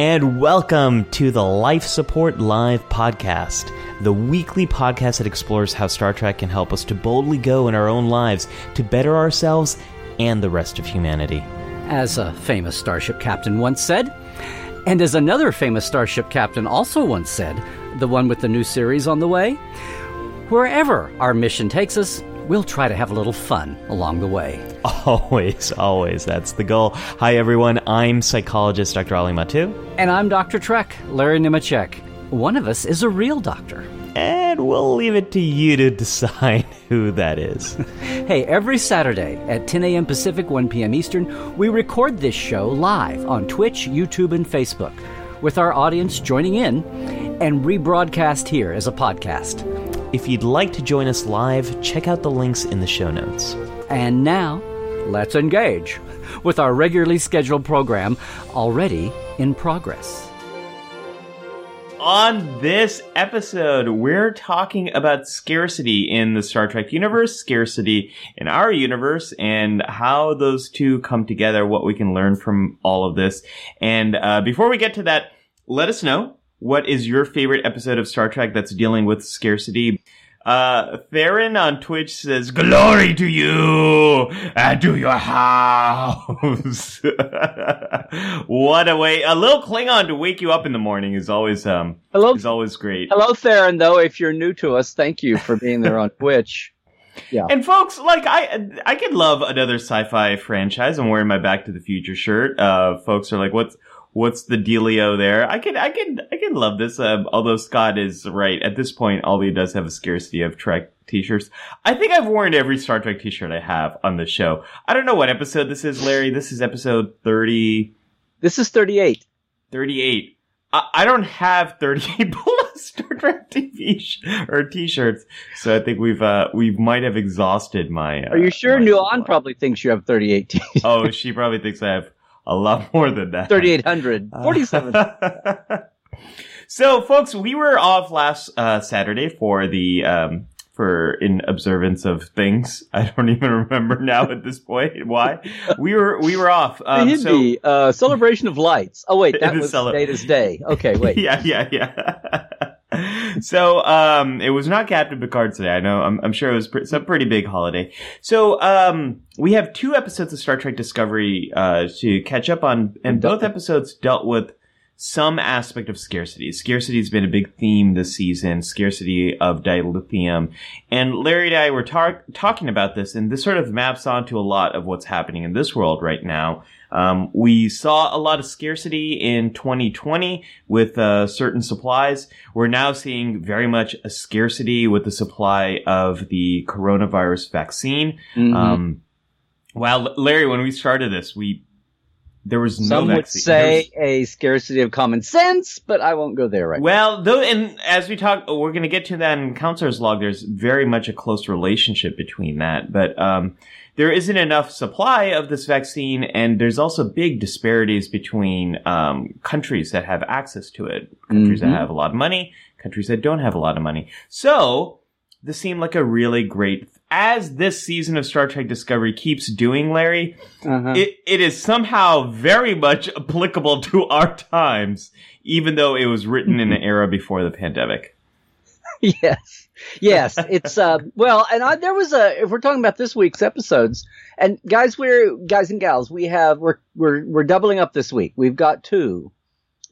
and welcome to the Life Support Live podcast, the weekly podcast that explores how Star Trek can help us to boldly go in our own lives to better ourselves and the rest of humanity. As a famous starship captain once said, and as another famous starship captain also once said, the one with the new series on the way, wherever our mission takes us, we'll try to have a little fun along the way. Always, always. That's the goal. Hi, everyone. I'm psychologist Dr. Ali Mattu. And I'm Dr. Trek, Larry Nemecek. One of us is a real doctor. And we'll leave it to you to decide who that is. hey, every Saturday at 10 a.m. Pacific, 1 p.m. Eastern, we record this show live on Twitch, YouTube, and Facebook, with our audience joining in and rebroadcast here as a podcast. If you'd like to join us live, check out the links in the show notes. And now, let's engage with our regularly scheduled program already in progress. On this episode, we're talking about scarcity in the Star Trek universe, scarcity in our universe, and how those two come together, what we can learn from all of this. And uh, before we get to that, let us know what is your favorite episode of Star Trek that's dealing with scarcity. Uh, Theron on Twitch says, glory to you and to your house. what a way, a little Klingon to wake you up in the morning is always, um, Hello. is always great. Hello, Theron, though, if you're new to us, thank you for being there on Twitch. Yeah. And folks, like I, I could love another sci-fi franchise. I'm wearing my Back to the Future shirt. Uh, folks are like, what's, what's the dealio there? I can, I can, I can love this. Um, although Scott is right at this point, Ollie does have a scarcity of Trek t-shirts. I think I've worn every Star Trek t-shirt I have on the show. I don't know what episode this is, Larry. This is episode 30, This is 38. 38. I, I don't have 38 plus Star Trek TV sh- or t-shirts. So I think we've, uh, we might have exhausted my, uh, Are you sure Nuon probably thinks you have 38 t- oh, she probably thinks I have a lot more than that. 3800. 47. so, folks, we were off last uh, Saturday for the um, for in observance of things. I don't even remember now at this point why we were we were off. the Um, so uh, celebration of lights. Oh, wait, that was cele- Data's Day. Okay, wait. yeah, yeah, yeah. so, um, it was not Captain Picard today. I know. I'm, I'm sure it was pre- some pretty big holiday. So, um, we have two episodes of Star Trek Discovery, uh, to catch up on, and both episodes dealt with some aspect of scarcity. Scarcity has been a big theme this season, scarcity of dilithium. And Larry and I were tar- talking about this, and this sort of maps onto a lot of what's happening in this world right now. Um, we saw a lot of scarcity in 2020 with uh, certain supplies. We're now seeing very much a scarcity with the supply of the coronavirus vaccine. Mhm. Um, well, Larry, when we started this, we there was no Some would vaccine. Was- say a scarcity of common sense, but I won't go there right now. well, though, and as we talk, we're going to get to that in counselor's log. There's very much a close relationship between that, but um, there isn't enough supply of this vaccine, and there's also big disparities between um, countries that have access to it. Countries Mhm. that have a lot of money, countries that don't have a lot of money. So this seemed like a really great. As this season of Star Trek Discovery keeps doing, Larry, Uh-huh. it, it is somehow very much applicable to our times, even though it was written in an era before the pandemic. yes, yes. It's uh, well, and I, there was a. If we're talking about this week's episodes, and guys, we're guys and gals, we have we're we're we're doubling up this week. We've got two.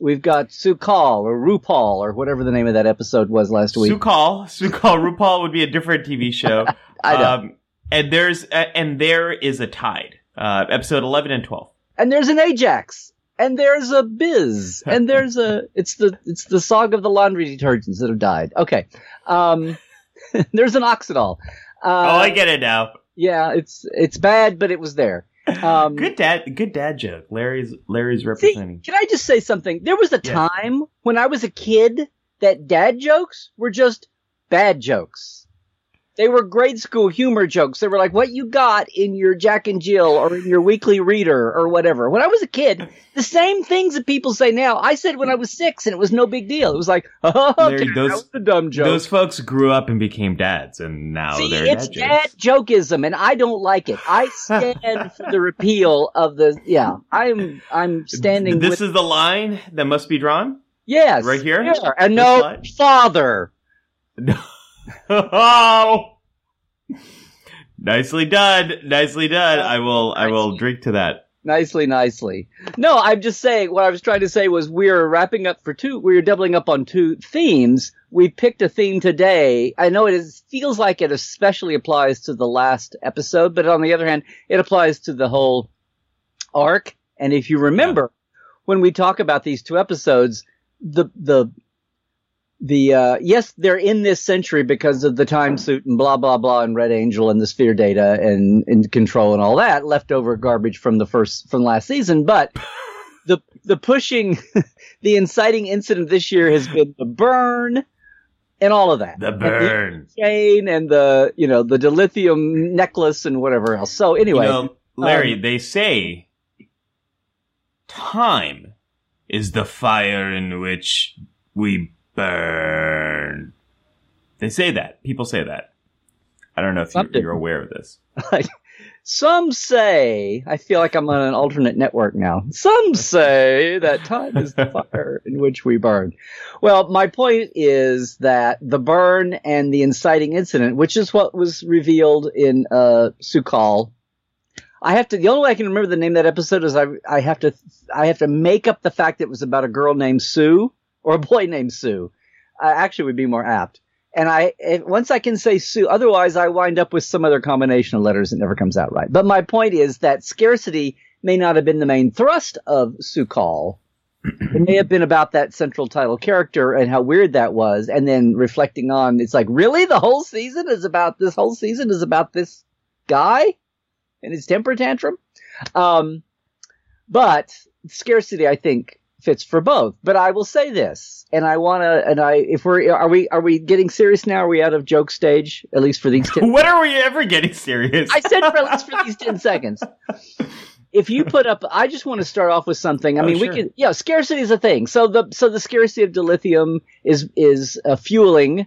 We've got Su'Kal or RuPaul or whatever the name of that episode was last week. Su'Kal, Su'Kal, RuPaul would be a different TV show. I know. Um, and there's uh, and there is a tide. Uh, episode eleven and twelve. and there's an Ajax, and there's a Biz, and there's a. It's the it's the saga of the laundry detergents that have died. Okay, um, there's an Oxidol. Uh, oh, I get it now. Yeah, it's it's bad, but it was there. Um, Good dad, good dad joke. Larry's Larry's See, representing. can I just say something? There was a Yes. time when I was a kid that dad jokes were just bad jokes. They were grade school humor jokes. They were like what you got in your Jack and Jill or in your weekly reader or whatever. When I was a kid, the same things that people say now, I said when I was six and it was no big deal. It was like, oh, Larry, those- that was a dumb joke. Those folks grew up and became dads, and now See, they're it's dad dad jokeism, and I don't like it. I stand for the repeal of the. Yeah, I'm. I'm standing. This with, is the line that must be drawn. yes, right here? and This no father. oh, nicely done, nicely done. I will, I will drink to that. Nicely, nicely. No, I'm just saying. What I was trying to say was we're wrapping up for two. We're doubling up on two themes. We picked a theme today. I know it is, feels like it especially applies to the last episode, but on the other hand, it applies to the whole arc. And if you remember, when we talk about these two episodes, the the the uh, yes, they're in this century because of the time suit and blah blah blah and Red Angel and the sphere data and, and control and all that leftover garbage from the first from last season. But the the pushing, the inciting incident this year has been the burn and all of that. The And burn. chain and the you know the dilithium necklace and whatever else. So anyway, you know, Larry, um, they say time is the fire in which we burn. They say that. People say that. I don't know if you're, you're aware of this. Some say, I feel like I'm on an alternate network now. Some say that time is the fire in which we burn. Well, my point is that the burn and the inciting incident, which is what was revealed in uh, Su'Kal. I have to. The only way I can remember the name of that episode is I. I have to. I have to make up the fact that it was about a girl named Sue or a boy named Sue. Uh, actually, would be more apt. And I, if, once I can say Sue, otherwise I wind up with some other combination of letters that never comes out right. But my point is that scarcity may not have been the main thrust of Su'Kal. it may have been about that central title character and how weird that was. And then reflecting on, it's like, really? The whole season is about, this whole season is about this guy and his temper tantrum? Um, but scarcity, I think, fits for both. But I will say this, and I want to, and I, if we're, are we, are we getting serious now? Are we out of joke stage? At least for these 10 When are we ever getting serious? I said for at least for these 10 seconds. If you put up, I just want to start off with something. I Oh, mean, sure. we can, yeah, scarcity is a thing. So the, so the scarcity of dilithium is, is uh, fueling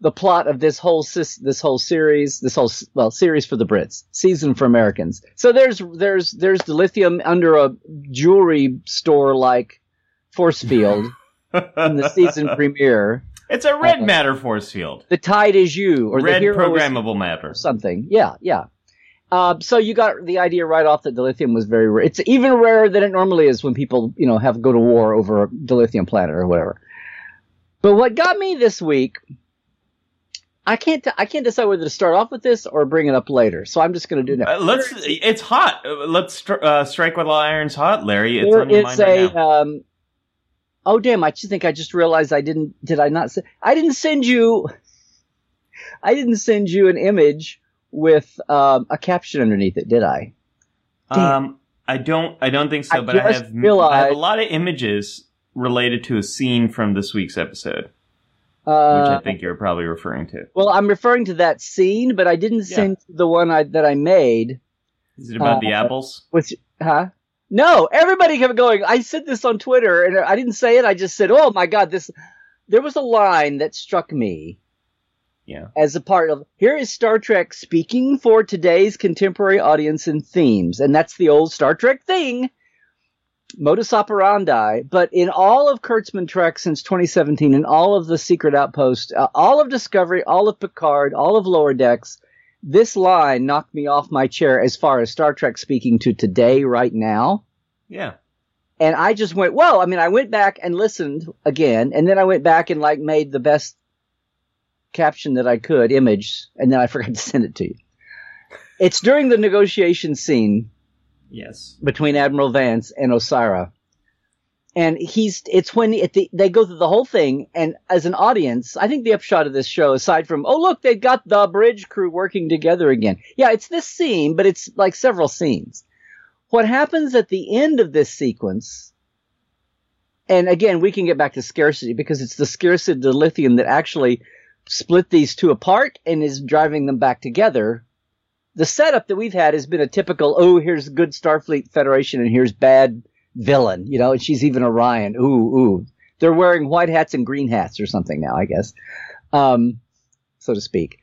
the plot of this whole sis, this whole series, this whole well series for the Brits, season for Americans. So there's there's there's dilithium under a jewelry store like force field in the season premiere. it's a red Uh, matter force field. The tide is you, or Red the hero is programmable matter. something. Yeah, yeah. Uh, so you got the idea right off that dilithium was very rare. It's even rarer than it normally is when people, you know, have go to war over a dilithium planet or whatever. But what got me this week, I can't, I can't decide whether to start off with this or bring it up later. So I'm just going to do that. Uh, let's. It's hot. Uh, Let's uh, strike while the iron's hot, Larry. It's There on your is mind right a, now. um, oh damn! I just think I just realized I didn't. Did I not? I didn't send you. I didn't send you an image with um, a caption underneath it, did I? damn. Um, I don't. I don't think so. I but I have. I have a lot of images related to a scene from this week's episode, which Uh, I think you're probably referring to. Well, I'm referring to that scene, but I didn't Yeah. send the one I, that I made. Is it about the uh, apples? Which, huh? No, everybody kept going. I said this on Twitter, and I didn't say it. I just said, "Oh my god, this." There was a line that struck me Yeah. as a part of here is Star Trek speaking for today's contemporary audience and themes, and that's the old Star Trek thing, modus operandi. But in all of Kurtzman Trek since 2017, in all of the Secret Outpost, uh, all of Discovery, all of Picard, all of Lower Decks, this line knocked me off my chair as far as Star Trek speaking to today, right now. Yeah. And I just went, well, I mean, I went back and listened again, and then I went back and like made the best caption that I could, image, and then I forgot to send it to you. It's during the negotiation scene Yes. between Admiral Vance and Osyraa. And he's, it's when the, they go through the whole thing, and as an audience, I think the upshot of this show, aside from, oh look, they've got the bridge crew working together again. Yeah, it's this scene, but it's like several scenes. What happens at the end of this sequence, and again, we can get back to scarcity because it's the scarcity of lithium that actually split these two apart and is driving them back together. The setup that we've had has been a typical, oh, here's good Starfleet Federation and here's bad villain, you know, and she's even Orion. Ooh, ooh. They're wearing white hats and green hats or something now, I guess, um, so to speak.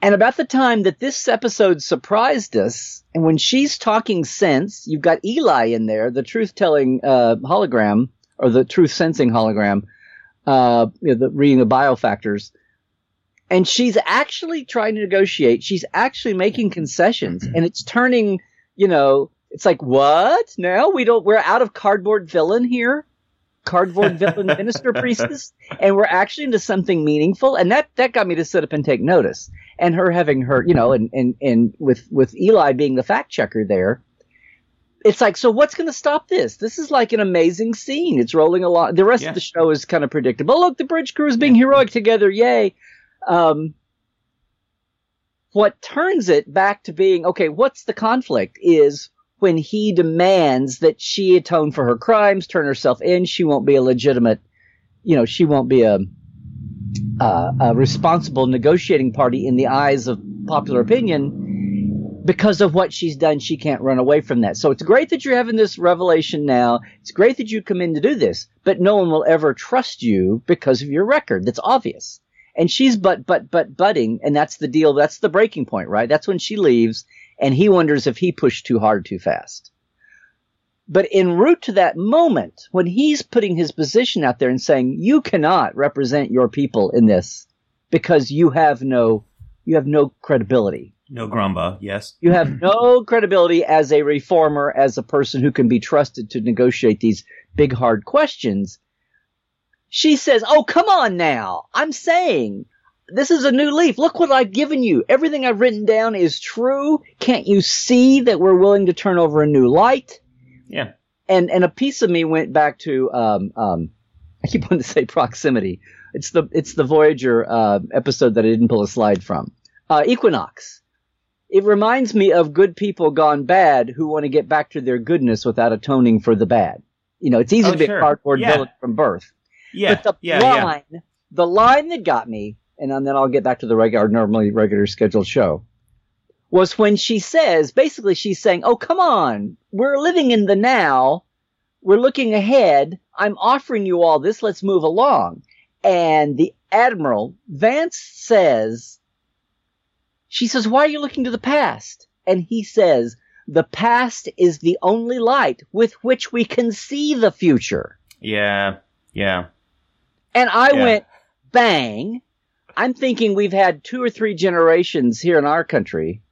And about the time that this episode surprised us, and when she's talking sense, you've got Eli in there, the truth telling uh, hologram, or the truth sensing hologram, uh, you know, the, reading the biofactors. And she's actually trying to negotiate. She's actually making concessions, and it's turning, you know, it's like, what? No, we don't, we're out of cardboard villain here cardboard villain minister priestess, and we're actually into something meaningful. And that that got me to sit up and take notice. And her having her, you know, and and and with with Eli being the fact checker there. It's like, so what's going to stop this? This is like an amazing scene. It's rolling along. The rest yeah. of the show is kind of predictable. Look, the bridge crew is being heroic together. Yay. Um, what turns it back to being, okay, what's the conflict is when he demands that she atone for her crimes, turn herself in, she won't be a legitimate, you know, she won't be a, a, responsible negotiating party in the eyes of popular opinion because of what she's done. She can't run away from that. So it's great that you're having this revelation now. It's great that you come in to do this, but no one will ever trust you because of your record. That's obvious. And she's but, but, but budding, and that's the deal. That's the breaking point, right? That's when she leaves and he wonders if he pushed too hard too fast. But en route to that moment, when he's putting his position out there and saying, you cannot represent your people in this because you have no, you have no credibility. No grumba, yes. You have no credibility as a reformer, as a person who can be trusted to negotiate these big hard questions. She says, Oh, come on now. I'm saying this is a new leaf. Look what I've given you. Everything I've written down is true. Can't you see that we're willing to turn over a new light? Yeah. And and a piece of me went back to um, um, I keep wanting to say proximity. It's the it's the Voyager uh, episode that I didn't pull a slide from. Uh, Equinox. It reminds me of good people gone bad who want to get back to their goodness without atoning for the bad. You know, it's easy oh, to be sure. a cardboard yeah. villain from birth. Yeah. But the yeah, line, yeah. the line that got me and then I'll get back to the regular, normally regular scheduled show, was when she says, basically she's saying, oh, come on, we're living in the now. We're looking ahead. I'm offering you all this. Let's move along. And the Admiral, Vance says, she says, why are you looking to the past? And he says, the past is the only light with which we can see the future. Yeah. Yeah. And I yeah. went, bang. I'm thinking we've had two or three generations here in our country.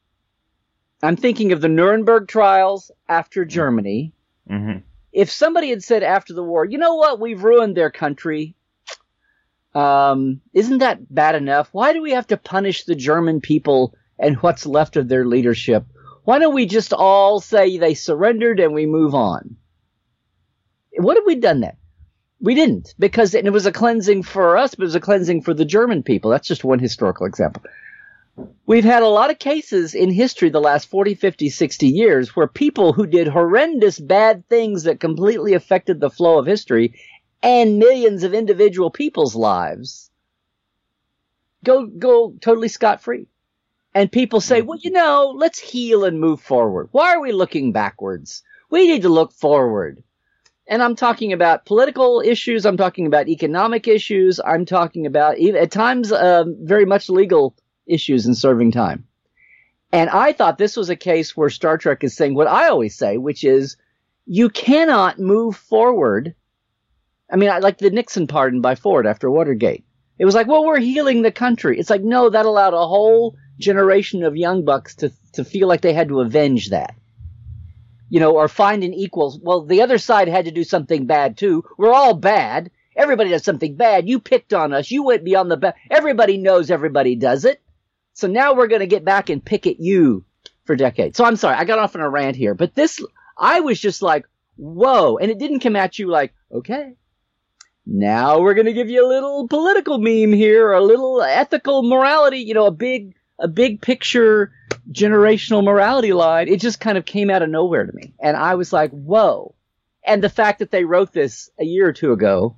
I'm thinking of the Nuremberg trials after Germany. Mm-hmm. If somebody had said after the war, you know what, we've ruined their country. Um, isn't that bad enough? Why do we have to punish the German people and what's left of their leadership? Why don't we just all say they surrendered and we move on? What have we done then? We didn't because it was a cleansing for us, but it was a cleansing for the German people. That's just one historical example. We've had a lot of cases in history the last 40, 50, 60 years where people who did horrendous bad things that completely affected the flow of history and millions of individual people's lives go, go totally scot free. And people say, well, you know, let's heal and move forward. Why are we looking backwards? We need to look forward. And I'm talking about political issues. I'm talking about economic issues. I'm talking about at times uh, very much legal issues in serving time. And I thought this was a case where Star Trek is saying what I always say, which is you cannot move forward. I mean, I like the Nixon pardon by Ford after Watergate. It was like, well, we're healing the country. It's like, no, that allowed a whole generation of young bucks to, to feel like they had to avenge that you know, or find an equal. Well, the other side had to do something bad too. We're all bad. Everybody does something bad. You picked on us. You went beyond the. Everybody knows everybody does it. So now we're going to get back and pick at you for decades. So I'm sorry, I got off on a rant here, but this, I was just like, whoa. And it didn't come at you like, okay, now we're going to give you a little political meme here, or a little ethical morality, you know, a big, a big picture generational morality line, it just kind of came out of nowhere to me. And I was like, whoa. And the fact that they wrote this a year or two ago.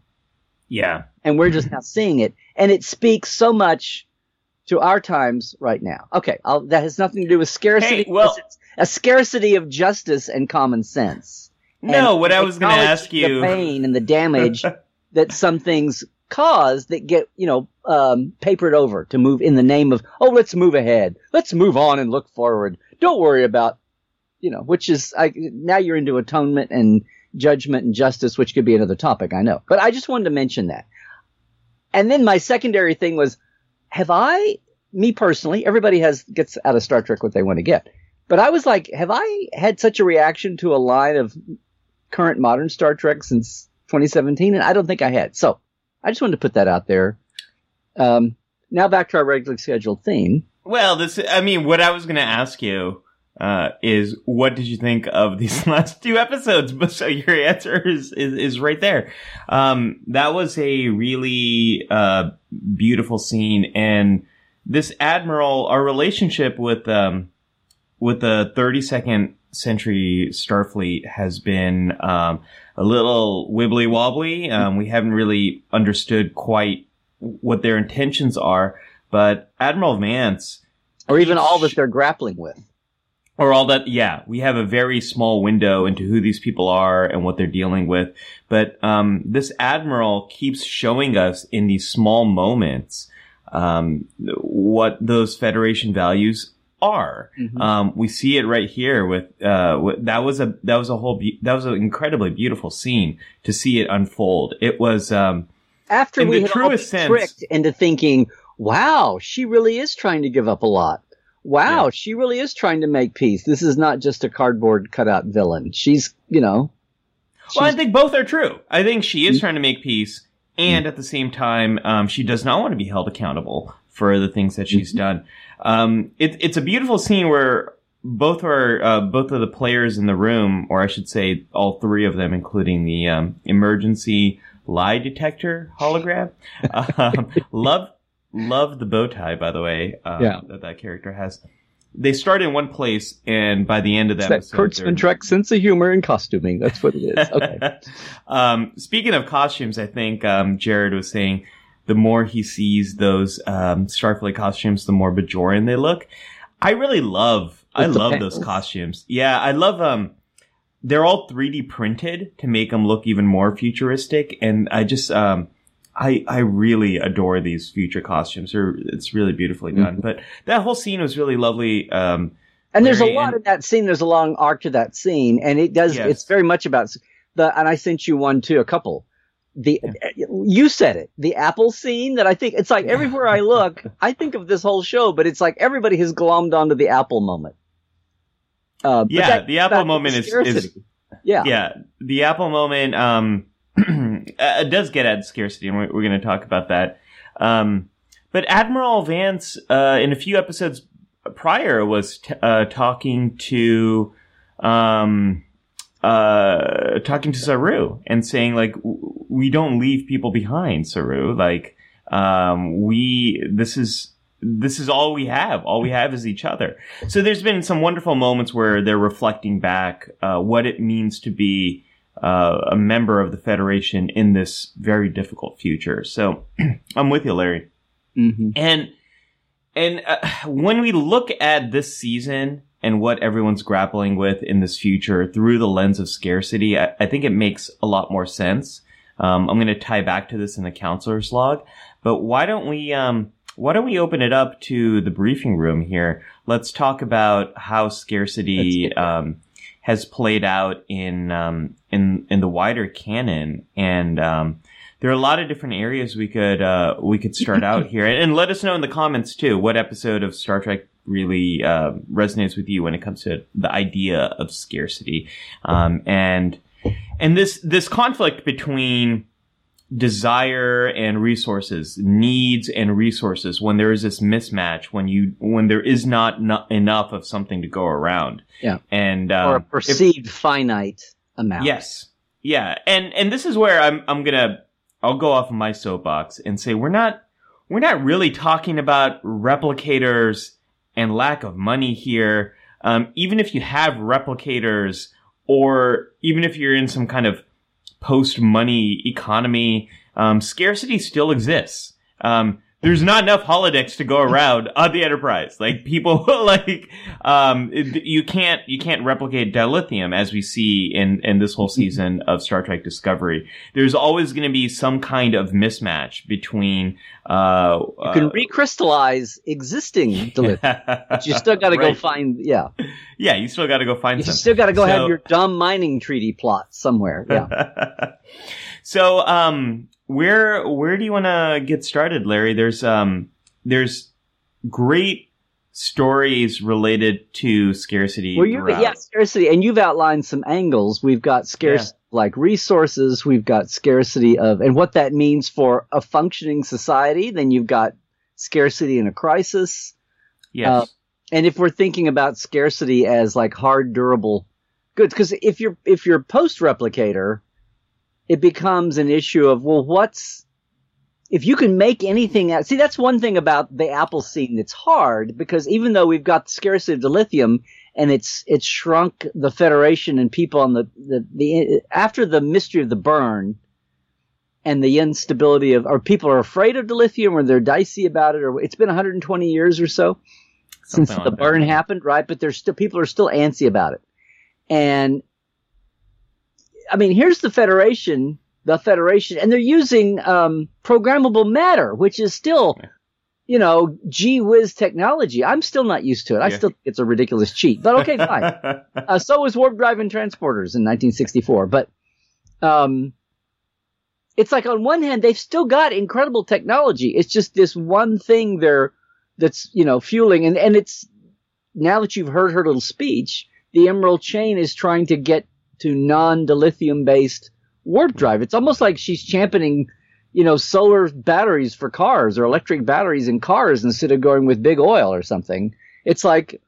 Yeah. And we're just now seeing it. and it speaks so much to our times right now. Okay, I'll, that has nothing to do with scarcity. Hey, well- it's a scarcity of justice and common sense. No, And what I was going to ask you. the pain and the damage that some things cause that get you know um, papered over to move in the name of oh let's move ahead, let's move on and look forward. Don't worry about you know which is I, now you're into atonement and judgment and justice, which could be another topic I know, but I just wanted to mention that. And then my secondary thing was, have I, me personally, everybody has gets out of Star Trek what they want to get. But I was like, have I had such a reaction to a line of current modern Star Trek since 2017? And I don't think I had. So I just wanted to put that out there. Um, now back to our regularly scheduled theme. Well, this, I mean, what I was going to ask you, uh, is what did you think of these last two episodes? But so your answer is, is, is right there. Um, that was a really, uh, beautiful scene. And this Admiral, our relationship with, um, with the 32nd century Starfleet has been, um, a little wibbly wobbly. Um, we haven't really understood quite what their intentions are, but Admiral Vance, Or even all that they're grappling with. or all that yeah we have a very small window into who these people are and what they're dealing with but um, this admiral keeps showing us in these small moments um, what those federation values are Mhm. um, we see it right here with uh, wi- that was a that was a whole be- that was an incredibly beautiful scene to see it unfold it was um, After In we the had all been sense- tricked into thinking, wow, she really is trying to give up a lot. Wow, she really is trying to make peace. This is not just a cardboard cutout villain. She's, you know. Well, I think both are true. I think she Mm-hmm. is trying to make peace, and at the same time, um, she does not want to be held accountable for the things that Mm-hmm. she's done. Um, it, it's a beautiful scene where both are uh, both of the players in the room, or I should say, all three of them, including the um, emergency lie detector hologram. um, love love the bow tie, by the way. Um, Yeah. that that character has. They start in one place, and by the end of the It's that episode, Kurtzman Trek sense of humor and costuming. That's what it is. Okay. um, speaking of costumes, I think um, Jared was saying the more he sees those um, Starfleet costumes, the more Bajoran they look. I really love, I love those costumes. Yeah, I love um They're all 3D printed to make them look even more futuristic, and I just um. I, I really adore these future costumes. They're, it's really beautifully done. Mm-hmm. But that whole scene was really lovely. Um, And there's a lot and- in that scene. There's a long arc to that scene, and it does. Yes. It's very much about the. And I sent you one too, a couple. The you said it, the Apple scene. That I think it's like everywhere I look, I think of this whole show, but it's like everybody has glommed onto the Apple moment. Uh, but Yeah, that the Apple moment is- is- yeah. yeah, the Apple moment um, it does get at scarcity, and we're, we're going to talk about that. Um, but Admiral Vance, uh, in a few episodes prior, was t- uh, talking to um, uh, talking to Saru and saying like, "We don't leave people behind, Saru. Like, um, we this is." This is all we have. All we have is each other. So there's been some wonderful moments where they're reflecting back uh, what it means to be uh, a member of the Federation in this very difficult future. So I'm with you, Larry. hmm And and uh, when we look at this season and what everyone's grappling with in this future through the lens of scarcity, I, I think it makes a lot more sense. Um, I'm going to tie back to this in the counselor's log, but why don't we um, why don't we open it up to the briefing room here? Let's talk about how scarcity um, has played out in um, in in the wider canon, and um, there are a lot of different areas we could uh, we could start out here, and, and let us know in the comments too what episode of Star Trek really uh, resonates with you when it comes to the idea of scarcity, um, and and this this conflict between desire and resources, needs and resources. When there is this mismatch, when you when there is not no- enough of something to go around, Yeah. and um, Or a if- perceived finite amount. Yes. Yeah. And and this is where I'm I'm gonna I'll go off of my soapbox and say we're not we're not really talking about replicators and lack of money here. Um, even if you have replicators or even if you're in some kind of post money economy, um, scarcity still exists. Um, there's not enough holodecks to go around on the Enterprise. Like people, like um, it- you can't you can't replicate dilithium as we see in in this whole season of Star Trek Discovery. There's always going to be some kind of mismatch between. Uh, You can recrystallize existing dilithium. But you still got to go find, yeah. Yeah, you still got to go find You some. still got to go So- have your dumb mining treaty plot somewhere. Yeah. so, um, where where do you want to get started, Larry? There's um, there's great stories related to scarcity. Well, you yeah, scarcity, and you've outlined some angles. We've got scarce like resources. We've got scarcity of, and what that means for a functioning society. Then you've got scarcity in a crisis. Yes. Uh, and if we're thinking about scarcity as like hard, durable goods, because if you're if you're post replicator, it becomes an issue of well, what's if you can make anything out. See, that's one thing about the Apple scene that's hard because even though we've got the scarcity of dilithium and it's it's shrunk the Federation and people on the the, the after the mystery of the burn and the instability of or people are afraid of dilithium or they're dicey about it or it's been 120 years or so since Something the that. burn happened, right? But there's still people are still antsy about it. And I mean, here's the Federation, the Federation, and they're using um, programmable matter, which is still, you know, gee whiz technology. I'm still not used to it. I Yeah. still think it's a ridiculous cheat, but okay, fine. uh, so was warp drive and transporters in 1964. But um, it's like on one hand they've still got incredible technology. It's just this one thing they're that's you know fueling, and and it's now that you've heard her little speech, the Emerald Chain is trying to get to non-dilithium based warp drive. It's almost like she's championing. You know, solar batteries for cars or electric batteries in cars instead of going with big oil or something. It's like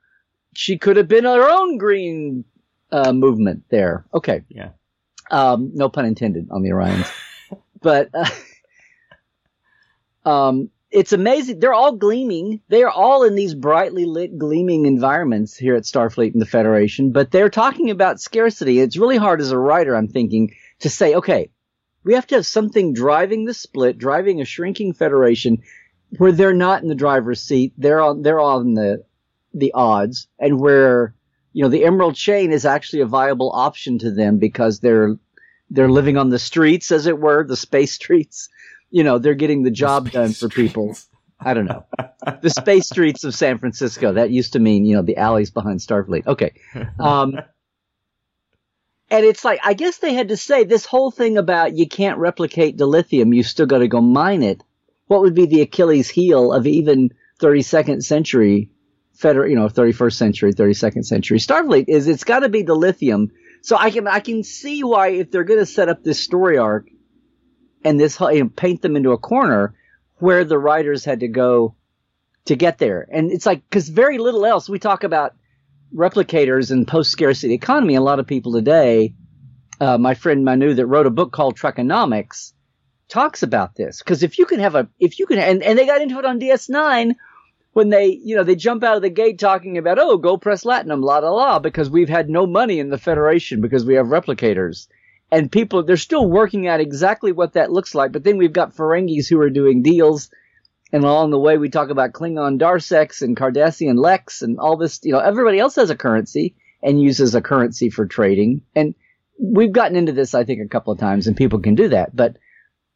she could have been her own green uh, movement there. Okay. Yeah. Um, no pun intended on the Orions. but uh, um, it's amazing. They're all gleaming. They are all in these brightly lit, gleaming environments here at Starfleet and the Federation. But they're talking about scarcity. It's really hard as a writer, I'm thinking, to say, okay, we have to have something driving the split, driving a shrinking Federation where they're not in the driver's seat. They're on, they're on the, the odds and where, you know, the Emerald Chain is actually a viable option to them because they're, they're living on the streets, as it were, the space streets. You know, they're getting the job done for people. I don't know. The space streets of San Francisco. That used to mean, you know, the alleys behind Starfleet. Okay. Um, and it's like, I guess they had to say this whole thing about you can't replicate dilithium. You still got to go mine it. What would be the Achilles heel of even 32nd century federal, you know, 31st century, 32nd century Starfleet is it's got to be dilithium. So I can, I can see why if they're going to set up this story arc and this, know, paint them into a corner where the writers had to go to get there. And it's like, cause very little else we talk about replicators and post scarcity economy. A lot of people today, uh, my friend Manu that wrote a book called Trekonomics talks about this. Cause if you can have a, if you can, and, and they got into it on DS9 when they, you know, they jump out of the gate talking about, oh, gold press Latinum, la la la, because we've had no money in the Federation because we have replicators. And people, they're still working out exactly what that looks like. But then we've got Ferengis who are doing deals. And along the way, we talk about Klingon darseks and Cardassian leks and all this. You know, everybody else has a currency and uses a currency for trading. And we've gotten into this, I think, a couple of times, and people can do that. But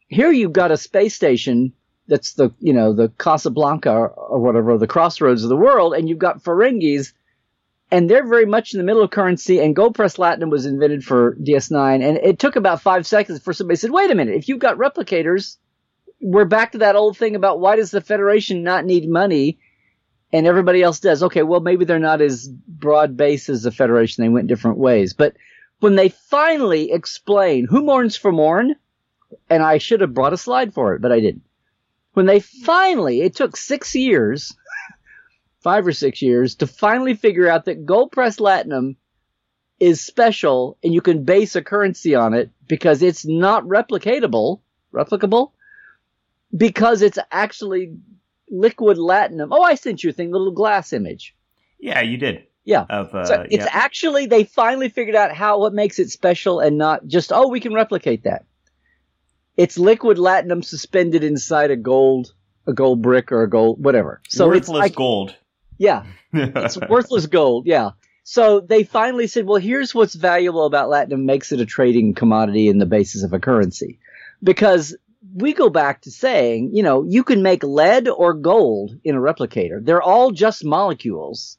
here you've got a space station that's the you know the Casablanca or, whatever the crossroads of the world, and you've got Ferengis, and they're very much in the middle of currency. And gold press latinum was invented for DS9, and it took about five seconds for somebody said, "Wait a minute, if you've got replicators, we're back to that old thing about why does the Federation not need money?" And everybody else does. Okay, well maybe they're not as broad based as the Federation. They went different ways, but when they finally explain who mourns for Morn, and I should have brought a slide for it, but I didn't when they finally, it took six years, five or six years, to finally figure out that gold press latinum is special and you can base a currency on it because it's not replicatable, replicable, because it's actually liquid latinum. Oh, I sent you a thing, the little glass image. Yeah, you did. Yeah. Of uh, So it's yeah. actually they finally figured out how what makes it special and not just oh we can replicate that. It's liquid latinum suspended inside a gold a gold brick or a gold whatever. So Worthless it's like, gold. Yeah, it's worthless gold. Yeah. So they finally said, well, here's what's valuable about Latinum makes it a trading commodity in the basis of a currency. Because we go back to saying, you know, you can make lead or gold in a replicator. They're all just molecules.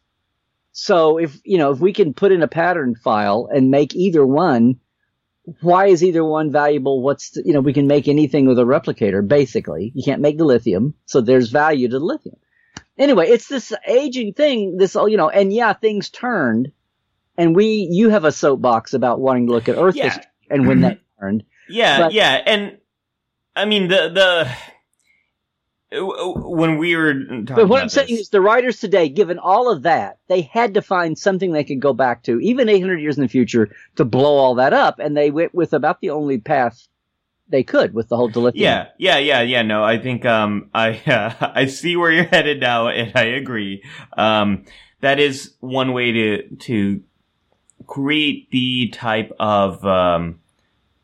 So if, you know, if we can put in a pattern file and make either one, why is either one valuable? What's, the, you know, we can make anything with a replicator, basically. You can't make dilithium. So there's value to dilithium anyway, it's this aging thing. This, you know, and yeah, things turned, and we, you have a soapbox about wanting to look at Earth Yeah. history and when that turned. Yeah, But- yeah, and I mean the the when we were talking But what I'm saying this- is, the writers today, given all of that, they had to find something they could go back to, even 800 years in the future, to blow all that up, and they went with about the only path they could with the whole dilithium. Yeah, yeah, yeah, yeah. No, I think um, I uh, I see where you're headed now, and I agree. Um, that is one way to to create the type of um,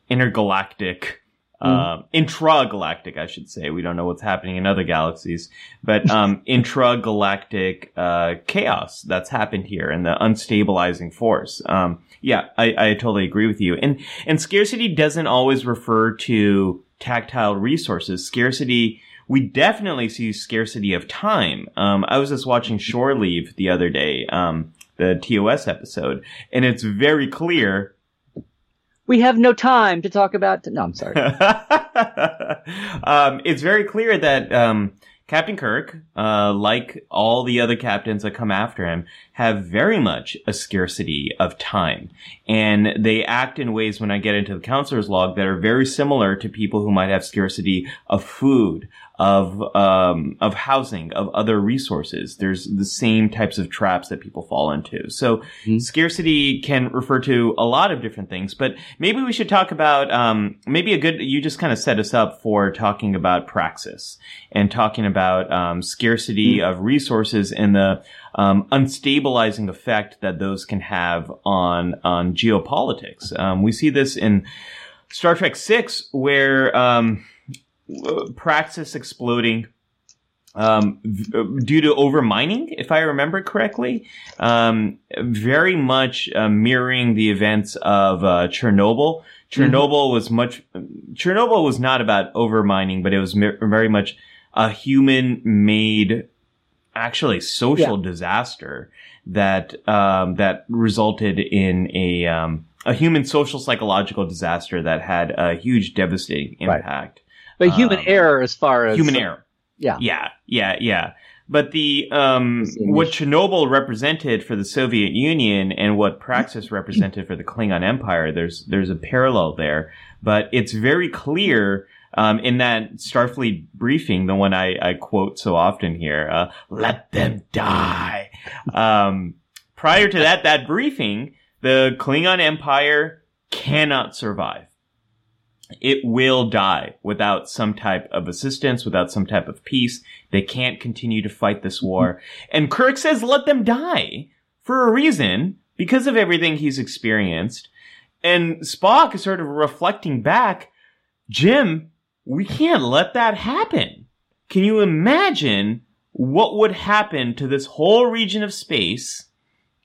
intergalactic. Uh, intragalactic, I should say. We don't know what's happening in other galaxies, but um, intragalactic uh, chaos that's happened here and the unstabilizing force. Um, yeah, I, I totally agree with you. And and scarcity doesn't always refer to tactile resources. Scarcity, we definitely see scarcity of time. Um, I was just watching Shore Leave the other day, um, the TOS episode, and it's very clear We have no time to talk about. No, I'm sorry. um, it's very clear that um, Captain Kirk, uh, like all the other captains that come after him, have very much a scarcity of time, and they act in ways when I get into the counselor's log that are very similar to people who might have scarcity of food, of um, of housing, of other resources. There's the same types of traps that people fall into. So Mhm. scarcity can refer to a lot of different things, but maybe we should talk about um, maybe a good. You just kind of set us up for talking about praxis and talking about um, scarcity of resources and the um, unstabilizing effect that those can have on on geopolitics. Um, we see this in Star Trek Six, where um, praxis exploding. Um, v- due to overmining, if I remember correctly, um, very much uh, mirroring the events of uh, Chernobyl. Chernobyl was much. Chernobyl was not about overmining, but it was mi- very much a human-made, actually social disaster that um, that resulted in a um, a human social psychological disaster that had a huge devastating Right. But human Um, error, as far as Human error. Yeah. Yeah, yeah, yeah. But the um, what Chernobyl represented for the Soviet Union and what Praxis represented for the Klingon Empire, there's there's a parallel there. But it's very clear um, in that Starfleet briefing, the one I, I quote so often here, uh, "Let them die." um, prior to that, that briefing, the Klingon Empire cannot survive it will die without some type of assistance, without some type of peace. They can't continue to fight this war. And Kirk says, let them die for a reason because of everything he's experienced. And Spock is sort of reflecting back, Jim, we can't let that happen. Can you imagine what would happen to this whole region of space